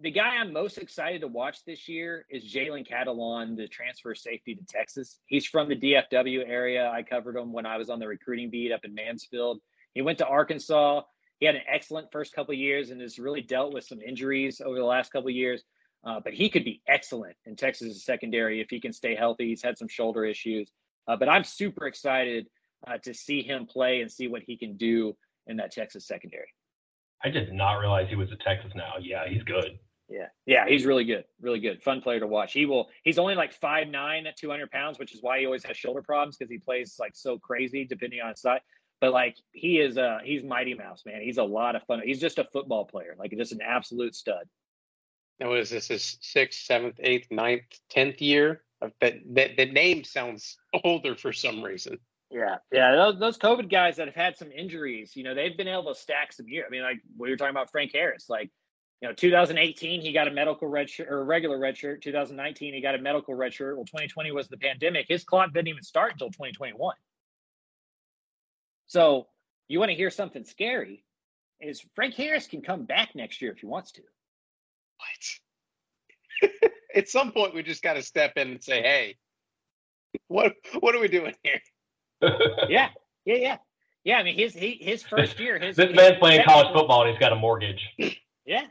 the guy I'm most excited to watch this year is Jalen Catalon, the transfer safety to Texas. He's from the DFW area. I covered him when I was on the recruiting beat up in Mansfield. He went to Arkansas. He had an excellent first couple years and has really dealt with some injuries over the last couple years. Uh, but he could be excellent in Texas secondary if he can stay healthy. He's had some shoulder issues. Uh, but I'm super excited uh, to see him play and see what he can do in that Texas secondary. I did not realize he was at Texas now. Yeah, he's good. Yeah, yeah, he's really good, really good, fun player to watch. He will. He's only like five nine at two hundred pounds, which is why he always has shoulder problems because he plays like so crazy depending on his size. But like he is, a, he's Mighty Mouse, man. He's a lot of fun. He's just a football player, like just an absolute stud. Now, what is this? His sixth, seventh, eighth, ninth, tenth year? That, that the name sounds older for some reason. Yeah, yeah. Those, those COVID guys that have had some injuries, you know, they've been able to stack some year. I mean, like we were talking about Frank Harris, like you know, 2018 he got a medical red shirt or a regular red shirt. 2019 he got a medical red shirt. Well, 2020 was the pandemic. His clock didn't even start until 2021. So you want to hear something scary? Is Frank Harris can come back next year if he wants to. What? At some point, we just got to step in and say, "Hey, what what are we doing here?" yeah, yeah, yeah, yeah. I mean, his he, his first year, his this his man's playing college football and he's got a mortgage. Yeah,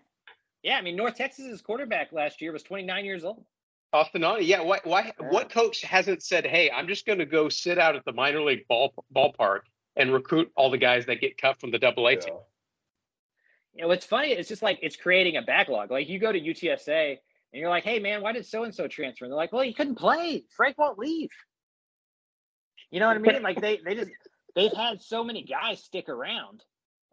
yeah. I mean, North Texas's quarterback last year was 29 years old. Off uh, yeah. Why? Why? What coach hasn't said, "Hey, I'm just going to go sit out at the minor league ball ballpark and recruit all the guys that get cut from the Double A team"? You know, what's funny, it's just like it's creating a backlog. Like you go to UTSA and you're like, hey man, why did so and so transfer? And they're like, well, he couldn't play. Frank won't leave. You know what I mean? Like they they just they've had so many guys stick around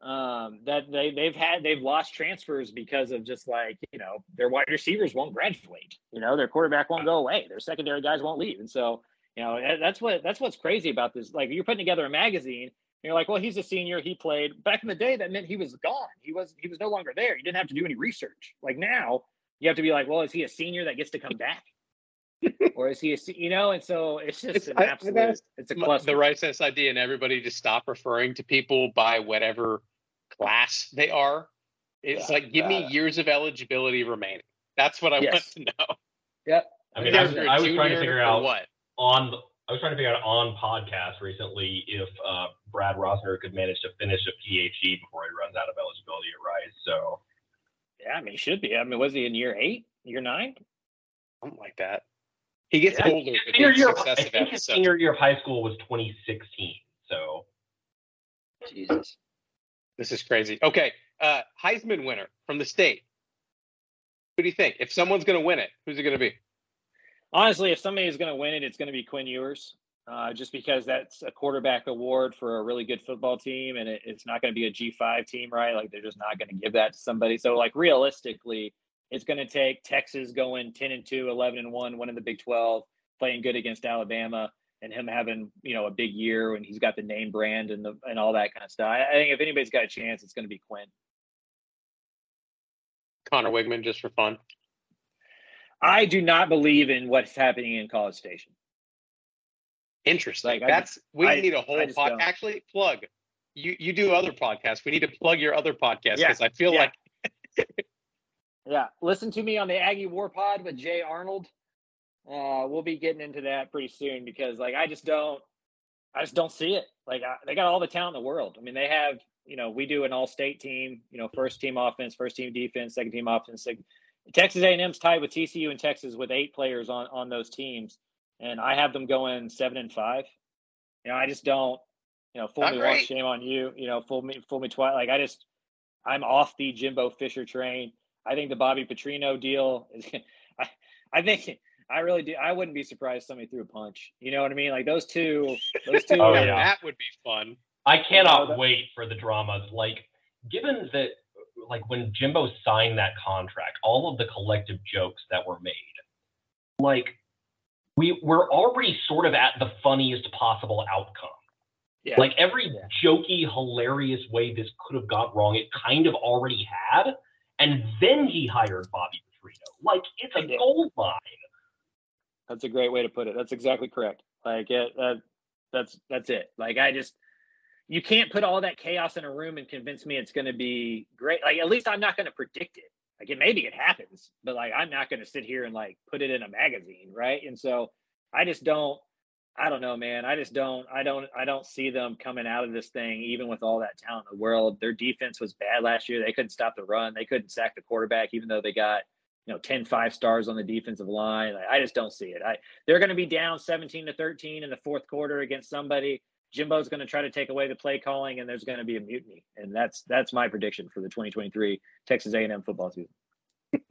um, that they they've had they've lost transfers because of just like you know their wide receivers won't graduate. You know their quarterback won't go away. Their secondary guys won't leave, and so you know that's what that's what's crazy about this. Like you're putting together a magazine. And you're like, well, he's a senior. He played back in the day. That meant he was gone. He was he was no longer there. You didn't have to do any research. Like now, you have to be like, well, is he a senior that gets to come back, or is he a you know? And so it's just It's- an I- absolute. It's a cluster. the Rice SID and everybody just stop referring to people by whatever class they are. It's Yeah, like give me years of eligibility remaining. That's what I want to know. Yep. I mean, I was, If you're a I was trying to junior figure or out what. on the, I was trying to figure out on podcast recently if uh, Brad Rozner could manage to finish a PhD before he runs out of eligibility at Rice. So Yeah, I mean, he should be. I mean, was he in year eight, year nine? Something like that. He gets Yeah. older with senior each year, I think his senior year of high school was 2016. So Jesus. This is crazy. Okay, uh, Heisman winner from the state. Who do you think? If someone's going to win it, who's it going to be? Honestly, if somebody is going to win it, it's going to be Quinn Ewers, uh, just because that's a quarterback award for a really good football team, and it, it's not going to be a G5 team, right? Like they're just not going to give that to somebody. So, like realistically, it's going to take Texas going 10 and 2, 11 and 1, winning the Big 12, playing good against Alabama, and him having you know a big year when he's got the name brand and the and all that kind of stuff. I, I think if anybody's got a chance, it's going to be Quinn. Conner Weigman, just for fun. I do not believe in what's happening in College Station. Interesting. Like, That's we I- need a whole I just pod. don't. Actually, plug. You you do other podcasts. We need to plug your other podcasts Yeah, because I feel yeah. like Yeah, listen to me on the Aggie War Pod with Jay Arnold. Uh, we'll be getting into that pretty soon because, like, I just don't, I just don't see it. Like, I, they got all the talent in the world. I mean, they have, you know, we do an all-state team. You know, first team offense, first team defense, second team offense. Texas A&M's tied with TCU and Texas with eight players on on those teams, and I have them going seven and five. You know, I just don't. You know, fool Not me once, shame on you. You know, fool me, fool me twice. Like, I just, I'm off the Jimbo Fisher train. I think the Bobby Petrino deal is. I, I think I really do. I wouldn't be surprised if somebody threw a punch. You know what I mean? Like those two. Those two. Oh, yeah, yeah. that would be fun. I cannot that- wait for the dramas. Like, given that, like, when Jimbo signed that contract, all of the collective jokes that were made, like, we we're already sort of at the funniest possible outcome. Yeah. Like every Yeah. jokey, hilarious way this could have gone wrong, it kind of already had. And then he hired Bobby Petrino. Like, it's a Yeah. gold mine. That's a great way to put it. That's exactly correct. Like it, that, that's that's it. Like I just, you can't put all that chaos in a room and convince me it's going to be great. Like at least I'm not going to predict it. Like it maybe it happens, but like I'm not going to sit here and like put it in a magazine, right? And so I just don't. I don't know, man. I just don't. I don't. I don't see them coming out of this thing, even with all that talent in the world. Their defense was bad last year. They couldn't stop the run. They couldn't sack the quarterback, even though they got you know 10 five stars on the defensive line. I just don't see it. I they're going to be down 17 to 13 in the fourth quarter against somebody. Jimbo's going to try to take away the play calling, and there's going to be a mutiny. And that's that's my prediction for the 2023 Texas A&M football season.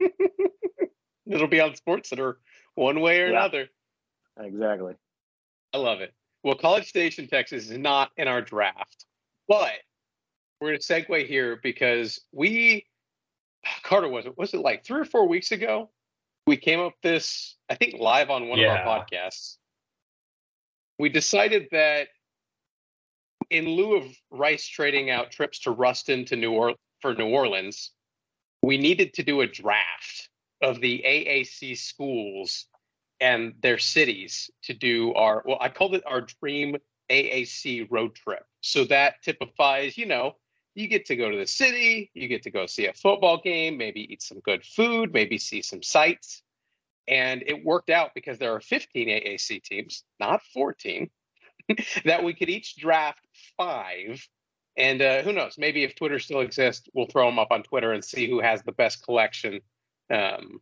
It'll be on Sports Center one way or Yeah. another. Exactly. I love it. Well, College Station, Texas is not in our draft, but we're going to segue here because we, Carter, was it, was it like three or four weeks ago? We came up this, I think, live on one of our podcasts. We decided that in lieu of Rice trading out trips to Ruston to New Orleans for New Orleans, we needed to do a draft of the AAC schools and their cities to do our well i called it our dream aac road trip so that typifies you know you get to go to the city you get to go see a football game maybe eat some good food maybe see some sights And it worked out because there are 15 AAC teams, not 14, that we could each draft five. And uh, who knows? Maybe if Twitter still exists, we'll throw them up on Twitter and see who has the best collection um,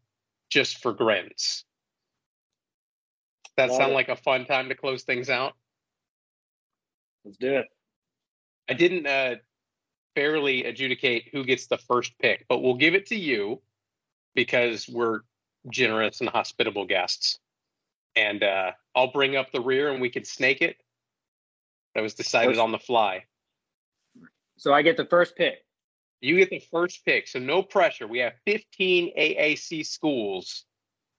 just for grins. That Love sound it. like a fun time to close things out? Let's do it. I didn't uh, fairly adjudicate who gets the first pick, but we'll give it to you because we're generous and hospitable guests. And uh, I'll bring up the rear and we can snake it. That was decided on the fly. So I get the first pick. You get the first pick, so no pressure. We have 15 AAC schools.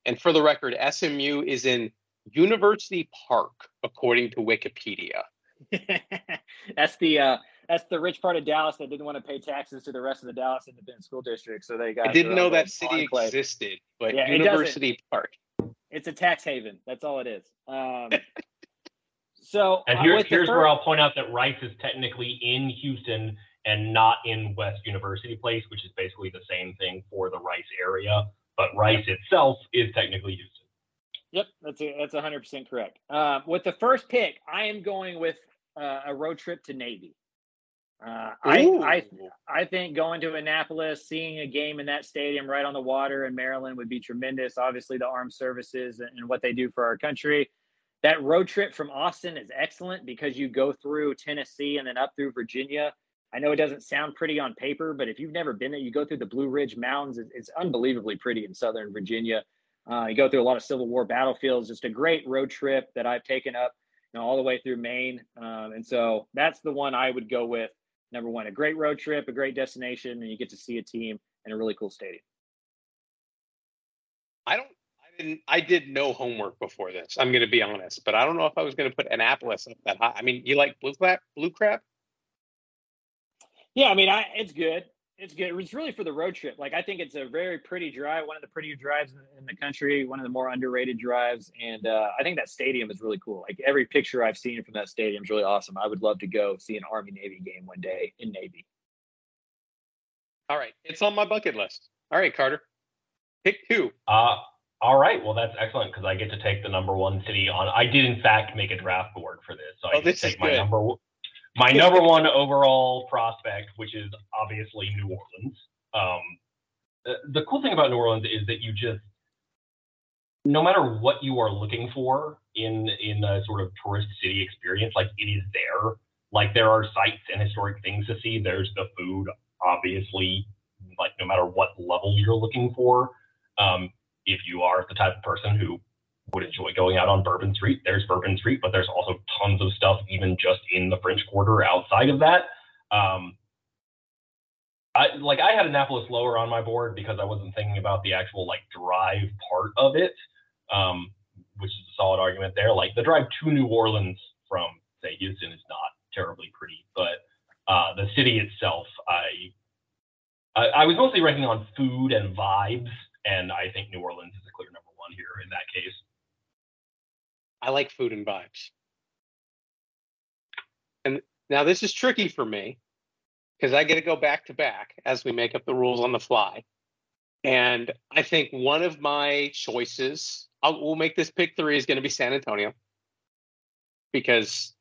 And for the record, SMU is in University Park, according to Wikipedia. that's the uh, that's the rich part of Dallas that didn't want to pay taxes to the rest of the Dallas Independent School District, so they got. I didn't know that city enclave. existed, but Yeah, it. University Park. It's a tax haven. That's all it is. Um, so And uh, here, here's fir- where I'll point out that Rice is technically in Houston and not in West University Place, which is basically the same thing for the Rice area. But Rice itself is technically Houston. Yep, that's a, that's 100 percent correct. Uh, with the first pick, I am going with uh, a road trip to Navy. Uh, I, I I think going to Annapolis, seeing a game in that stadium right on the water in Maryland would be tremendous. Obviously, the armed services and, and what they do for our country. That road trip from Austin is excellent because you go through Tennessee and then up through Virginia. I know it doesn't sound pretty on paper, but if you've never been there, you go through the Blue Ridge Mountains. It's, it's unbelievably pretty in southern Virginia. Uh, you go through a lot of Civil War battlefields. Just a great road trip that I've taken up, you know, all the way through Maine. Um, and so that's the one I would go with. Number one, a great road trip, a great destination, and you get to see a team in a really cool stadium. I don't. I didn't. I did no homework before this. I'm going to be honest, but I don't know if I was going to put Annapolis up that high. I mean, you like blue crab? Blue crab? Yeah, I mean, I it's good. It's good. It's really for the road trip. Like I think it's a very pretty drive, one of the prettier drives in, in the country, one of the more underrated drives, and uh, I think that stadium is really cool. Like every picture I've seen from that stadium is really awesome. I would love to go see an Army Navy game one day in Navy. All right, it's on my bucket list. All right, Carter, pick two. Uh, all right. Well, that's excellent because I get to take the number one city on. I did, in fact, make a draft board for this. So I Oh, get to this is take my number one- my number one overall prospect, which is obviously New Orleans. Um, the, the cool thing about New Orleans is that you just, no matter what you are looking for in in a sort of tourist city experience, like it is there. Like there are sites and historic things to see. There's the food, obviously. Like no matter what level you're looking for, um, if you are the type of person who would enjoy going out on Bourbon Street, there's Bourbon Street, but there's also tons of stuff even just in the French Quarter outside of that. Um, I like I had Annapolis lower on my board because I wasn't thinking about the actual like drive part of it, um, which is a solid argument there. Like the drive to New Orleans from say Houston is not terribly pretty, but uh, the city itself, I, I I was mostly ranking on food and vibes, and I think New Orleans is a clear number one here in that case. I like food and vibes. And now this is tricky for me because I get to go back to back as we make up the rules on the fly. And I think one of my choices, I'll, we'll make this pick three, is going to be San Antonio because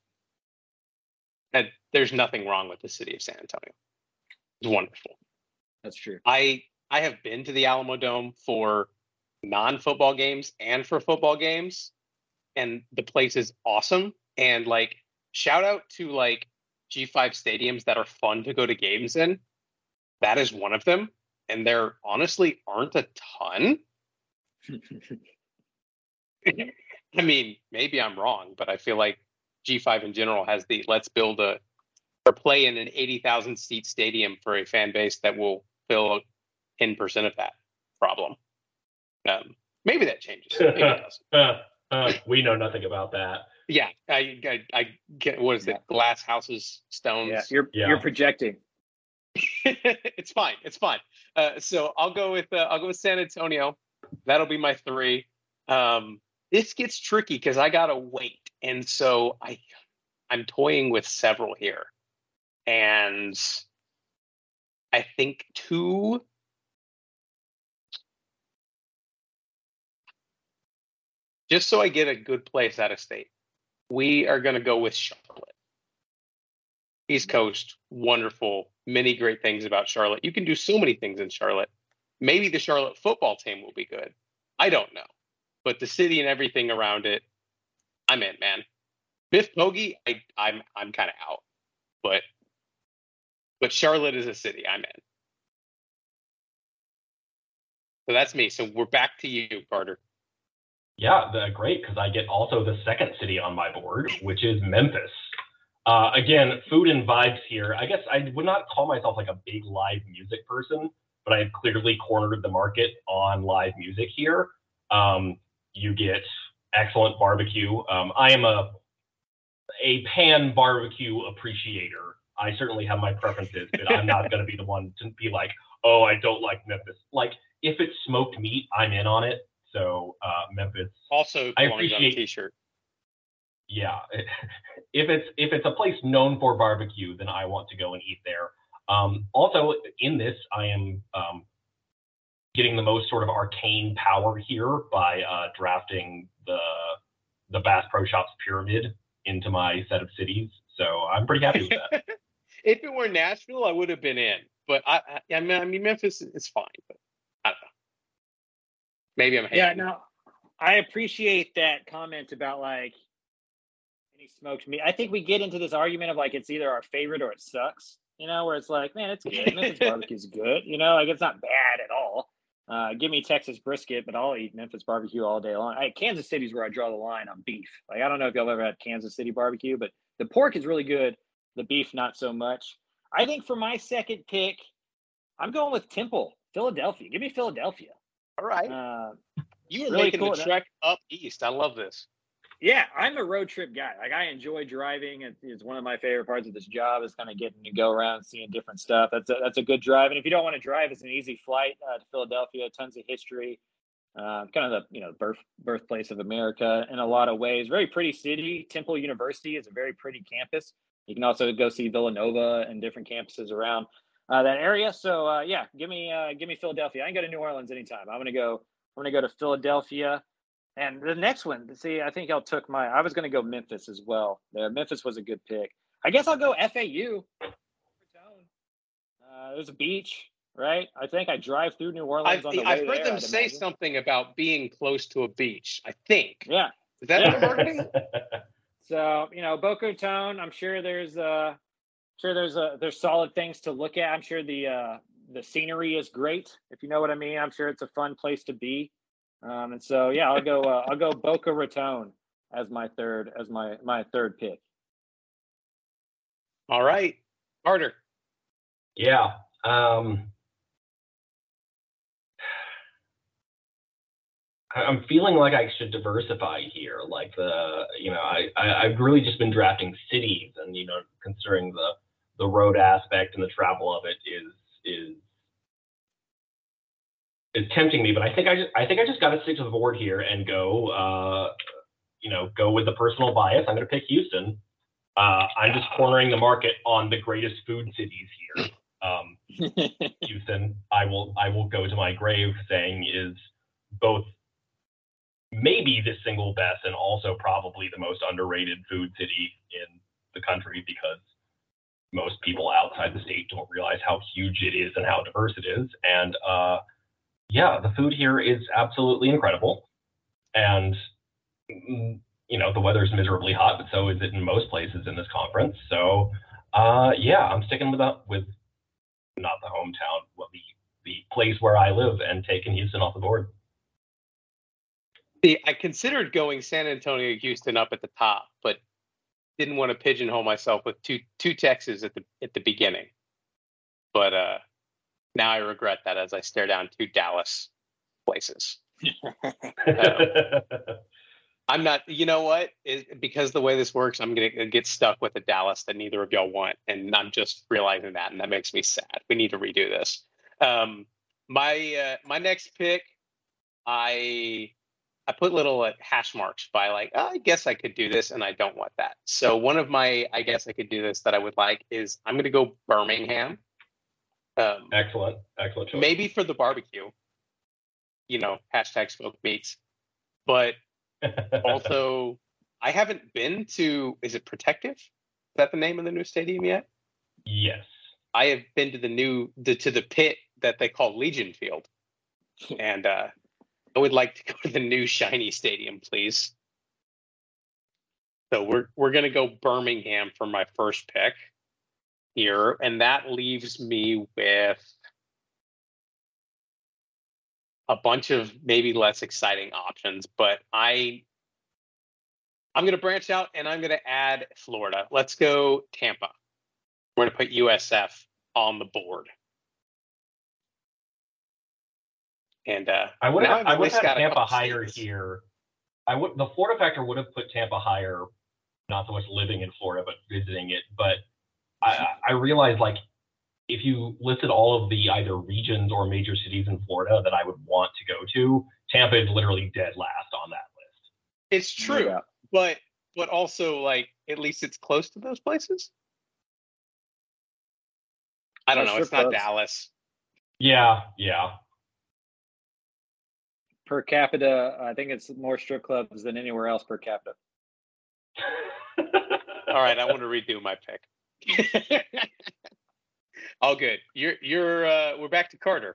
uh, there's nothing wrong with the city of San Antonio. It's wonderful. That's true. I I have been to the Alamodome for non-football games and for football games, and the place is awesome. And like, shout out to like G5 stadiums that are fun to go to games in. That is one of them, and there honestly aren't a ton. I mean, maybe I'm wrong, but I feel like G5 in general has the let's build a or play in an 80,000 seat stadium for a fan base that will fill 10% of that problem. Um, maybe that changes. Maybe it doesn't. Uh, uh, we know nothing about that. Yeah, I, I, I get what is it? Glass houses, stones. Yeah, you're Yeah. you're projecting. it's fine. It's fine. Uh, so I'll go with uh, I'll go with San Antonio. That'll be my three. Um, this gets tricky because I gotta wait, and so I I'm toying with several here, and I think two. Just so I get a good place out of state, we are going to go with Charlotte. East Coast, wonderful. Many great things about Charlotte. You can do so many things in Charlotte. Maybe the Charlotte football team will be good. I don't know. But the city and everything around it, I'm in, man. Biff Poggi, I, I'm I'm kind of out. But but Charlotte is a city. I'm in. So that's me. So we're back to you, Carter. Yeah, the, great, because I get also the second city on my board, which is Memphis. Uh, again, food and vibes here. I guess I would not call myself like a big live music person, but I have clearly cornered the market on live music here. Um, you get excellent barbecue. Um, I am a a pan barbecue appreciator. I certainly have my preferences, but I'm not going to be the one to be like, oh, I don't like Memphis. Like, if it's smoked meat, I'm in on it. So uh, Memphis. Also, I appreciate t-shirt. Yeah, if it's if it's a place known for barbecue, then I want to go and eat there. Um, also, in this, I am um, getting the most sort of arcane power here by uh, drafting the the Bass Pro Shops pyramid into my set of cities. So I'm pretty happy with that. if it were Nashville, I would have been in. But I, I, I mean, I mean, Memphis is fine. But I don't know. Maybe I'm. Yeah, no, I appreciate that comment about like any smoked meat. I think we get into this argument of like it's either our favorite or it sucks. You know, where it's like, man, it's good. Memphis barbecue's good. You know, like it's not bad at all. Uh, give me Texas brisket, but I'll eat Memphis barbecue all day long. I, Kansas City's where I draw the line on beef. Like I don't know if y'all ever had Kansas City barbecue, but the pork is really good. The beef, not so much. I think for my second pick, I'm going with Temple, Philadelphia. Give me Philadelphia. All right. Uh, you are really making cool. the trek up east. I love this. Yeah, I'm a road trip guy. Like I enjoy driving. It's one of my favorite parts of this job is kind of getting to go around, seeing different stuff. That's a, that's a good drive. And if you don't want to drive, it's an easy flight uh, to Philadelphia. Tons of history. Uh, kind of the you know birth birthplace of America in a lot of ways. Very pretty city. Temple University is a very pretty campus. You can also go see Villanova and different campuses around uh, that area. So uh, yeah, give me uh, give me Philadelphia. I can go to New Orleans anytime. I'm gonna go. I'm gonna go to Philadelphia. And the next one, see, I think y'all took my. I was going to go Memphis as well. There, Memphis was a good pick. I guess I'll go FAU. Uh, there's a beach, right? I think I drive through New Orleans I've, on the I've way heard there, them I'd say imagine. something about being close to a beach. I think. Yeah. Is that Yeah. marketing? So you know, Boca Raton. I'm sure there's uh, sure there's a there's solid things to look at. I'm sure the uh the scenery is great. If you know what I mean. I'm sure it's a fun place to be. Um, and so yeah, I'll go. Uh, I'll go Boca Raton as my third as my my third pick. All right, Carter. Yeah. Um, I- I'm feeling like I should diversify here. Like the, you know, I, I I've really just been drafting cities, and you know, considering the the road aspect and the travel of it is is is tempting me. But I think I just I think I just got to stick to the board here and go, uh, you know, go with the personal bias. I'm going to pick Houston. Uh, I'm just cornering the market on the greatest food cities here. Um, Houston, I will I will go to my grave saying is both maybe the single best and also probably the most underrated food city in the country because most people outside the state don't realize how huge it is and how diverse it is. And uh, yeah, the food here is absolutely incredible. And mm, you know the weather is miserably hot, but so is it in most places in this conference. So uh, yeah, I'm sticking with the, with not the hometown, well, the the place where I live, and taking Houston off the board. See, I considered going San Antonio, Houston up at the top, but didn't want to pigeonhole myself with two two Texas at the at the beginning. But uh, now I regret that as I stare down two Dallas places. I'm not. You know what? It, because the way this works, I'm gonna get stuck with a Dallas that neither of y'all want, and I'm just realizing that, and that makes me sad. We need to redo this. Um, my uh, my next pick, I I put little like, hash marks by like oh, I guess I could do this, and I don't want that. So one of my I guess I could do this that I would like is I'm gonna go Birmingham. Um, excellent, excellent choice. maybe for the barbecue. You know, hashtag smoked meats, but also, I haven't been to. Is it Protective? Is that the name of the new stadium yet? yes. I have been to the new the, to the pit that they call Legion Field, and uh, I would like to go to the new shiny stadium, please. So we're we're gonna go Birmingham for my first pick here, and that leaves me with a bunch of maybe less exciting options. But I I'm gonna branch out and I'm gonna add Florida. Let's go Tampa. We're gonna put USF on the board. And uh, I would have, I've I at would have got Tampa higher states. here. I would the Florida factor would have put Tampa higher, not so much living in Florida, but visiting it. But I, I realized like if you listed all of the either regions or major cities in Florida that I would want to go to, Tampa is literally dead last on that list. It's true, Yeah. but but also like at least it's close to those places. I don't Yeah, know. It's not close. Dallas. Yeah, yeah. Per capita, I think it's more strip clubs than anywhere else per capita. All right, I want to redo my pick. All good. You're you're uh we're back to Carter.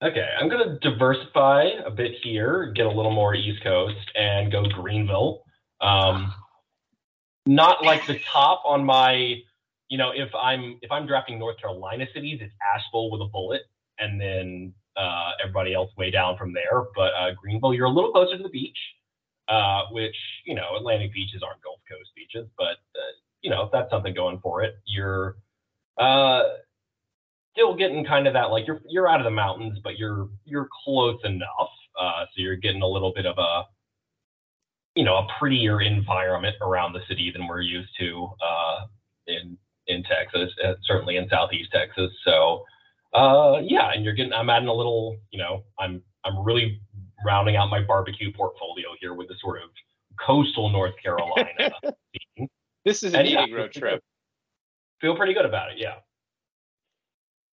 Okay, I'm going to diversify a bit here, get a little more East Coast, and go Greenville. Um, not like the top on my, you know, if I'm if I'm drafting North Carolina cities, it's Asheville with a bullet, and then uh, everybody else way down from there. But uh, Greenville, you're a little closer to the beach, uh, which you know Atlantic beaches aren't Gulf Coast beaches, but uh, you know if that's something going for it. You're uh, still getting kind of that like you're you're out of the mountains, but you're you're close enough. Uh, so you're getting a little bit of a you know a prettier environment around the city than we're used to in in Texas, certainly in Southeast Texas. So uh, yeah, and you're getting I'm adding a little you know I'm I'm really rounding out my barbecue portfolio here with the sort of coastal North Carolina. This is an And yeah, eating road trip. Feel pretty good about it. Yeah.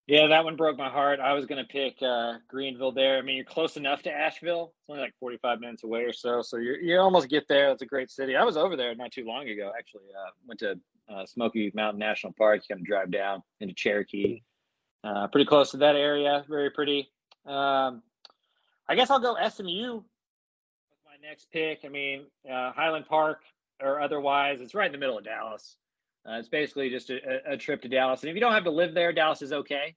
Yeah, that one broke my heart. I was going to pick uh, Greenville there. I mean, you're close enough to Asheville. It's only like 45 minutes away or so. So you you almost get there. It's a great city. I was over there not too long ago, actually. Uh, went to uh, Smoky Mountain National Park. You kind of drive down into Cherokee. Uh, pretty close to that area. Very pretty. Um, I guess I'll go SMU with my next pick. I mean, uh, Highland Park or otherwise, it's right in the middle of Dallas. Uh, it's basically just a, a- a trip to Dallas. And if you don't have to live there, Dallas is okay.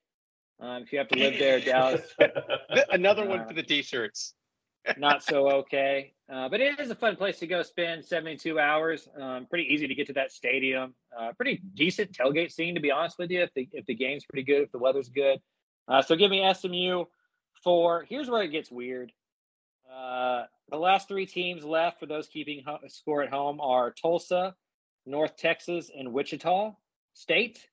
Um, if you have to live there, Dallas, Another one Uh, for the t-shirts. Not so okay. Uh, but it is a fun place to go spend 72 hours. Um, pretty easy to get to that stadium. Uh, pretty decent tailgate scene, to be honest with you. If the if the game's pretty good, if the weather's good. Uh, so give me SMU for. Here's where it gets weird. Uh, the last three teams left for those keeping ho- score at home are Tulsa, North Texas, and Wichita State.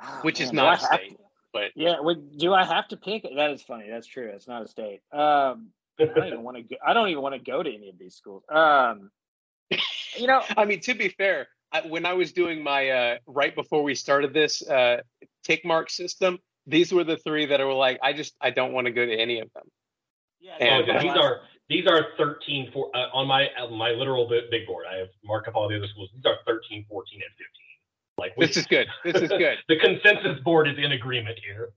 Ah, Which is man, do I not a state, to- but yeah, would, do I have to pick? That is funny. That's true. It's not a state. Um, I don't even want to. Go, I don't even want to go to any of these schools. Um, you know, I mean, to be fair, I, when I was doing my uh, right before we started this uh, tick mark system, these were the three that were like, I just I don't want to go to any of them. yeah, And, so uh, these are these are 13 for uh, on my uh, my literal big, big board. I have marked up all the other schools. These are 13, 14, and 15. Like we, This is good. This is good. the consensus board is in agreement here.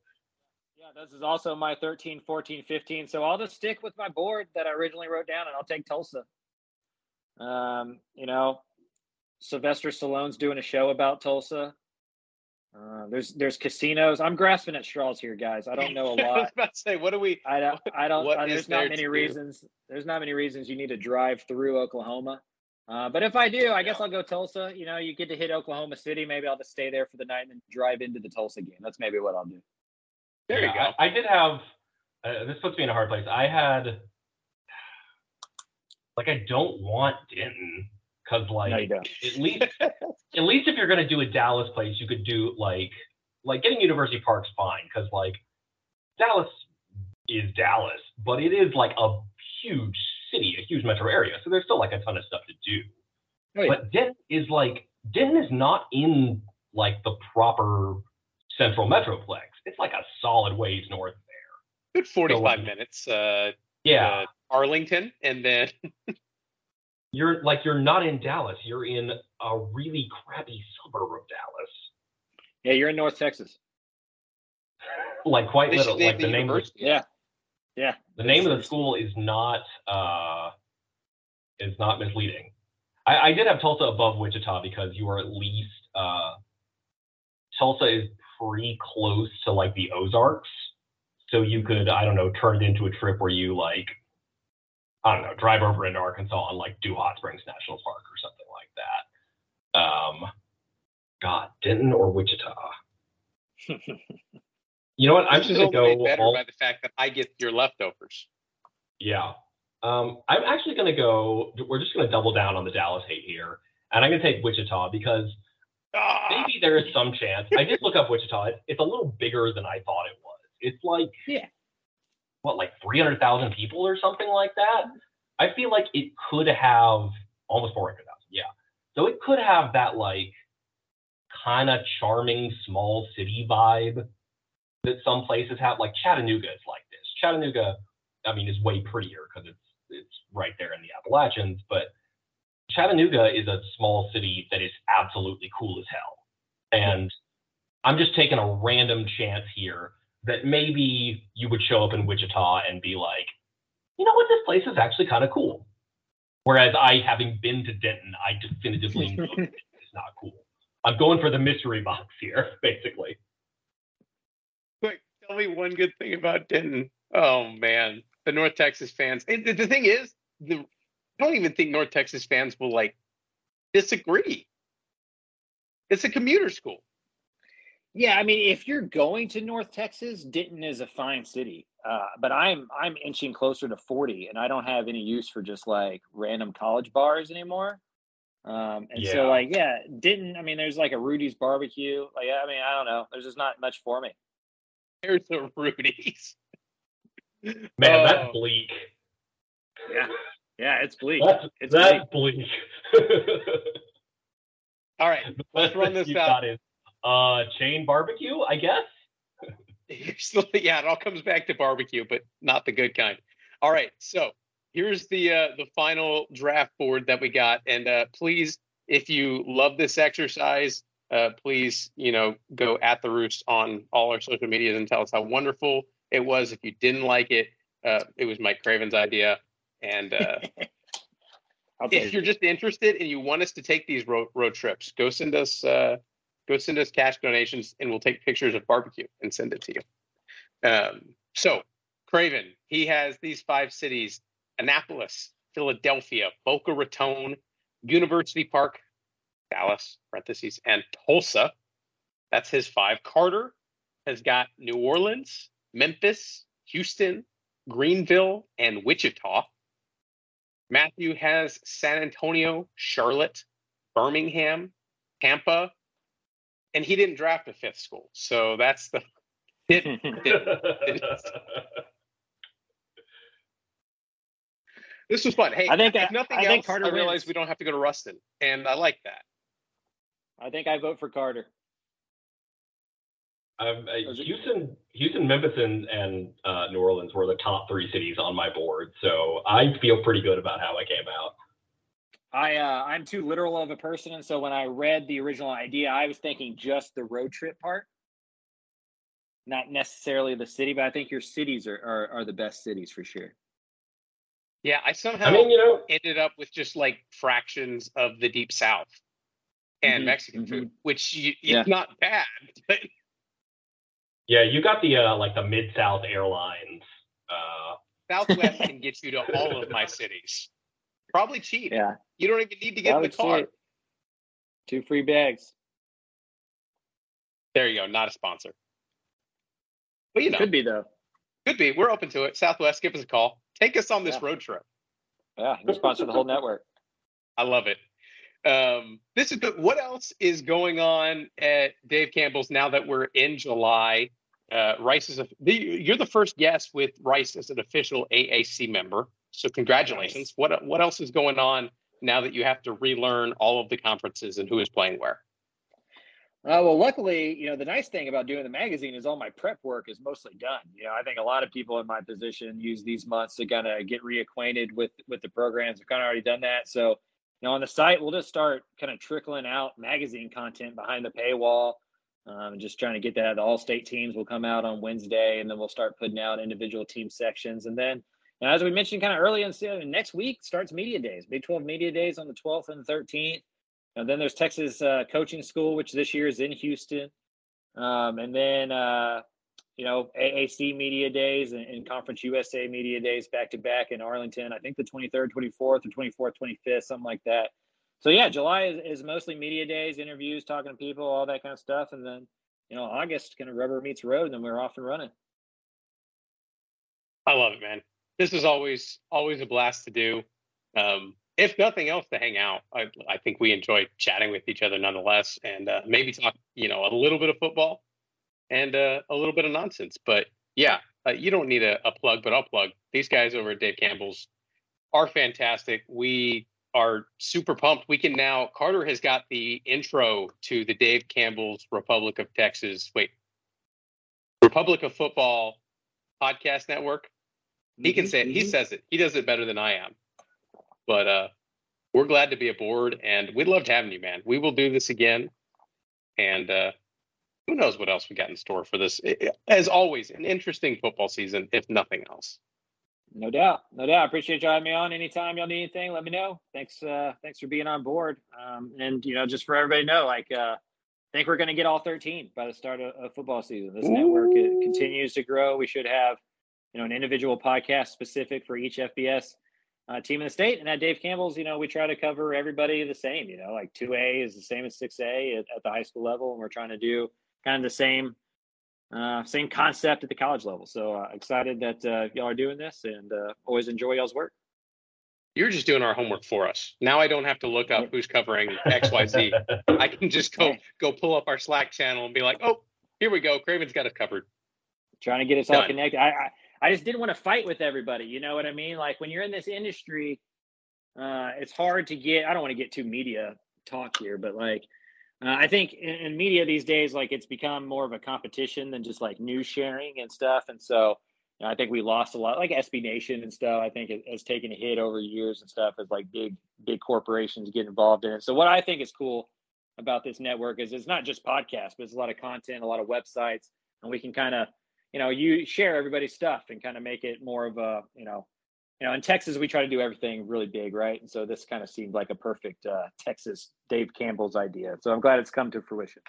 yeah, this is also my 13, 14, 15. So I'll just stick with my board that I originally wrote down, and I'll take Tulsa. Um, you know, Sylvester Stallone's doing a show about Tulsa. Uh, there's there's casinos. I'm grasping at straws here, guys. I don't know a I was lot. about to say, what do we? I don't. I don't. What uh, there's not to many do? reasons. There's not many reasons you need to drive through Oklahoma. Uh, but if I do, I guess I'll go Tulsa. You know, you get to hit Oklahoma City. Maybe I'll just stay there for the night and then drive into the Tulsa game. That's maybe what I'll do. There you go. I, I did have. Uh, this puts me in a hard place. I had. Like I don't want Denton because like No, at least at least if you're gonna do a Dallas place, you could do like like getting University Park's fine because like Dallas is Dallas, but it is like a huge city, a huge metro area, so there's still like a ton of stuff to do. Oh, yeah. But Denton is like Denton is not in like the proper central metroplex. It's like a solid ways north. There. Good 45 like- minutes. Uh, Yeah, uh, Arlington, and then you're like you're not in Dallas. You're in a really crappy suburb of Dallas. Yeah, you're in North Texas. like quite They should literally, like the the name of. Yeah. Yeah. the name of the school is not uh is not misleading. I, I did have Tulsa above Wichita because you are at least uh Tulsa is pretty close to like the Ozarks. So you could, I don't know, turn it into a trip where you like I don't know, drive over into Arkansas on like do Hot Springs National Park or something like that. Um God, Denton or Wichita. You know what? I'm just gonna only go made better all by the fact that I get your leftovers. Yeah. Um, I'm actually going to go, we're just going to double down on the Dallas hate here. And I'm going to take Wichita because Ah, maybe there is some chance. I did look up Wichita. It's, it's a little bigger than I thought it was. It's like, Yeah. what, like 300,000 people or something like that? I feel like it could have almost 400,000. Yeah. So it could have that like kind of charming small city vibe that some places have. Like Chattanooga is like this. Chattanooga, I mean, is way prettier because it's it's right there in the Appalachians, but Chattanooga is a small city that is absolutely cool as hell. And I'm just taking a random chance here that maybe you would show up in Wichita and be like, you know what, this place is actually kind of cool. Whereas I, having been to Denton, I definitively know it's not cool. I'm going for the mystery box here, basically. Quick, tell me one good thing about Denton. Oh man, the North Texas fans. And the, the thing is, the I don't even think North Texas fans will like disagree. It's a commuter school. Yeah, I mean, if you're going to North Texas, Denton is a fine city. Uh, but I'm I'm inching closer to 40, and I don't have any use for just like random college bars anymore. Um, and Yeah. so like yeah, Denton. I mean, there's like a Rudy's barbecue. Like I mean, I don't know. There's just not much for me. There's a Rudy's. Man, Oh. that's bleak. Yeah, yeah, it's bleak. That's, It's that's bleak. All right, let's run this you out. got is uh chain barbecue, I guess. Here's the, yeah, it all comes back to barbecue, but not the good kind. All right, so here's the uh, the final draft board that we got, and uh, please, if you love this exercise, uh, please, you know, go at the roost on all our social medias and tell us how wonderful it was. If you didn't like it, uh, it was Mike Craven's idea, and uh, if you're just interested and you want us to take these road road trips, go send us uh, go send us cash donations, and we'll take pictures of barbecue and send it to you. Um, so Craven, he has these five cities: Annapolis, Philadelphia, Boca Raton, University Park, Dallas (parentheses) and Tulsa. That's his five. Carter has got New Orleans, Memphis, Houston, Greenville, and Wichita. Matthew has San Antonio, Charlotte, Birmingham, Tampa, and he didn't draft a fifth school. So that's the this was fun. Hey, I think if I- nothing I else, think Carter I realize wins. we don't have to go to Ruston, and I like that. I think I vote for Carter. Um, uh, Houston, Houston, Memphis, and, and uh, New Orleans were the top three cities on my board, so I feel pretty good about how I came out. I uh, I'm too literal of a person, and so when I read the original idea, I was thinking just the road trip part, not necessarily the city. But I think your cities are are, are the best cities for sure. Yeah, I somehow I mean, you know, ended up with just like fractions of the deep south and Mhm, Mexican mhm. food, which you, Yeah. is not bad. But yeah, you got the uh, like the Mid South Airlines. Uh, Southwest can get you to all of my cities, probably cheap. Yeah, You don't even need to get I in the car. it. Two free bags There you go. Not a sponsor, but you know, could be though. could be. We're open to it. Southwest, give us a call. Take us on this Yeah. road trip. Yeah, you can sponsor the whole network. I love it. Um, this is good. What else is going on at Dave Campbell's now that we're in July? Uh, Rice is a, the, you're the first guest with Rice as an official AAC member. So congratulations. What what else is going on now that you have to relearn all of the conferences and who is playing where? Uh, well, luckily, you know, the nice thing about doing the magazine is all my prep work is mostly done. You know, I think a lot of people in my position use these months to kind of get reacquainted with with the programs. I've kind of already done that. So, you know, on the site, we'll just start kind of trickling out magazine content behind the paywall. Um, just trying to get that. The all state teams will come out on Wednesday, and then we'll start putting out individual team sections. And then, as we mentioned kind of early in next week starts media days, Big 12 media days on the 12th and 13th. And then there's Texas uh, Coaching School, which this year is in Houston. Um, and then, uh, you know, AAC Media Days and, and, Conference USA Media Days back to back in Arlington. I think the 23rd, 24th, or 24th, 25th, something like that. So, yeah, July is, is mostly media days, interviews, talking to people, all that kind of stuff. And then, you know, August kind of rubber meets road, and then we're off and running. I love it, man. This is always always a blast to do. Um, if nothing else, to hang out. I, I think we enjoy chatting with each other nonetheless, and uh, maybe talk, you know, a little bit of football and uh, a little bit of nonsense. But yeah, uh, you don't need a, a plug, but I'll plug these guys over at Dave Campbell's are fantastic. We are super pumped. We can now. Carter has got the intro to the Dave Campbell's Republic of Texas. Wait, Republic of Football podcast network. He can say it. He mm-hmm. says it. He does it better than I am. But uh, we're glad to be aboard, and we'd love to have you, man. We will do this again, and uh, who knows what else we got in store for this? As always, an interesting football season, if nothing else. No doubt, no doubt. I appreciate you having me on. Anytime y'all need anything, let me know. Thanks, uh, thanks for being on board. Um, and you know, just for everybody to know, like, uh, I think we're going to get all 13 by the start of, of football season. This Ooh. network it continues to grow. We should have, you know, an individual podcast specific for each FBS uh, team in the state. And at Dave Campbell's, you know, we try to cover everybody the same. You know, like 2A is the same as 6A at, at the high school level, and we're trying to do kind of the same uh, same concept at the college level. So uh, excited that uh, y'all are doing this, and uh, always enjoy y'all's work. You're just doing our homework for us. Now I don't have to look up who's covering X, Y, Z. I can just go go pull up our Slack channel and be like, oh, here we go. Craven's got us covered. Trying to get us Done. all connected. I, I I just didn't want to fight with everybody. You know what I mean? Like when you're in this industry, uh, it's hard to get. I don't want to get too media talk here, but like uh, I think in, in, media these days, like it's become more of a competition than just like news sharing and stuff. And so you know, I think we lost a lot, like SB Nation and stuff. I think it has taken a hit over years and stuff as like big big corporations get involved in it. So what I think is cool about this network is it's not just podcasts, but it's a lot of content, a lot of websites, and we can kind of you know, you share everybody's stuff and kind of make it more of a, you know, you know, in Texas we try to do everything really big, right? And so this kind of seemed like a perfect uh, Texas Dave Campbell's idea. So I'm glad it's come to fruition.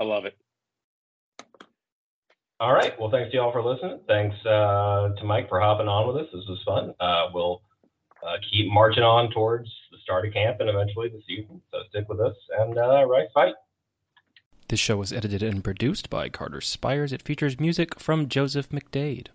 I love it. All right. Well, thanks to y'all for listening. Thanks uh, to Mike for hopping on with us. This was fun. Uh, we'll uh, keep marching on towards the start of camp and eventually the season. So stick with us and uh, Rice fight. This show was edited and produced by Carter Spires. It features music from Joseph McDade.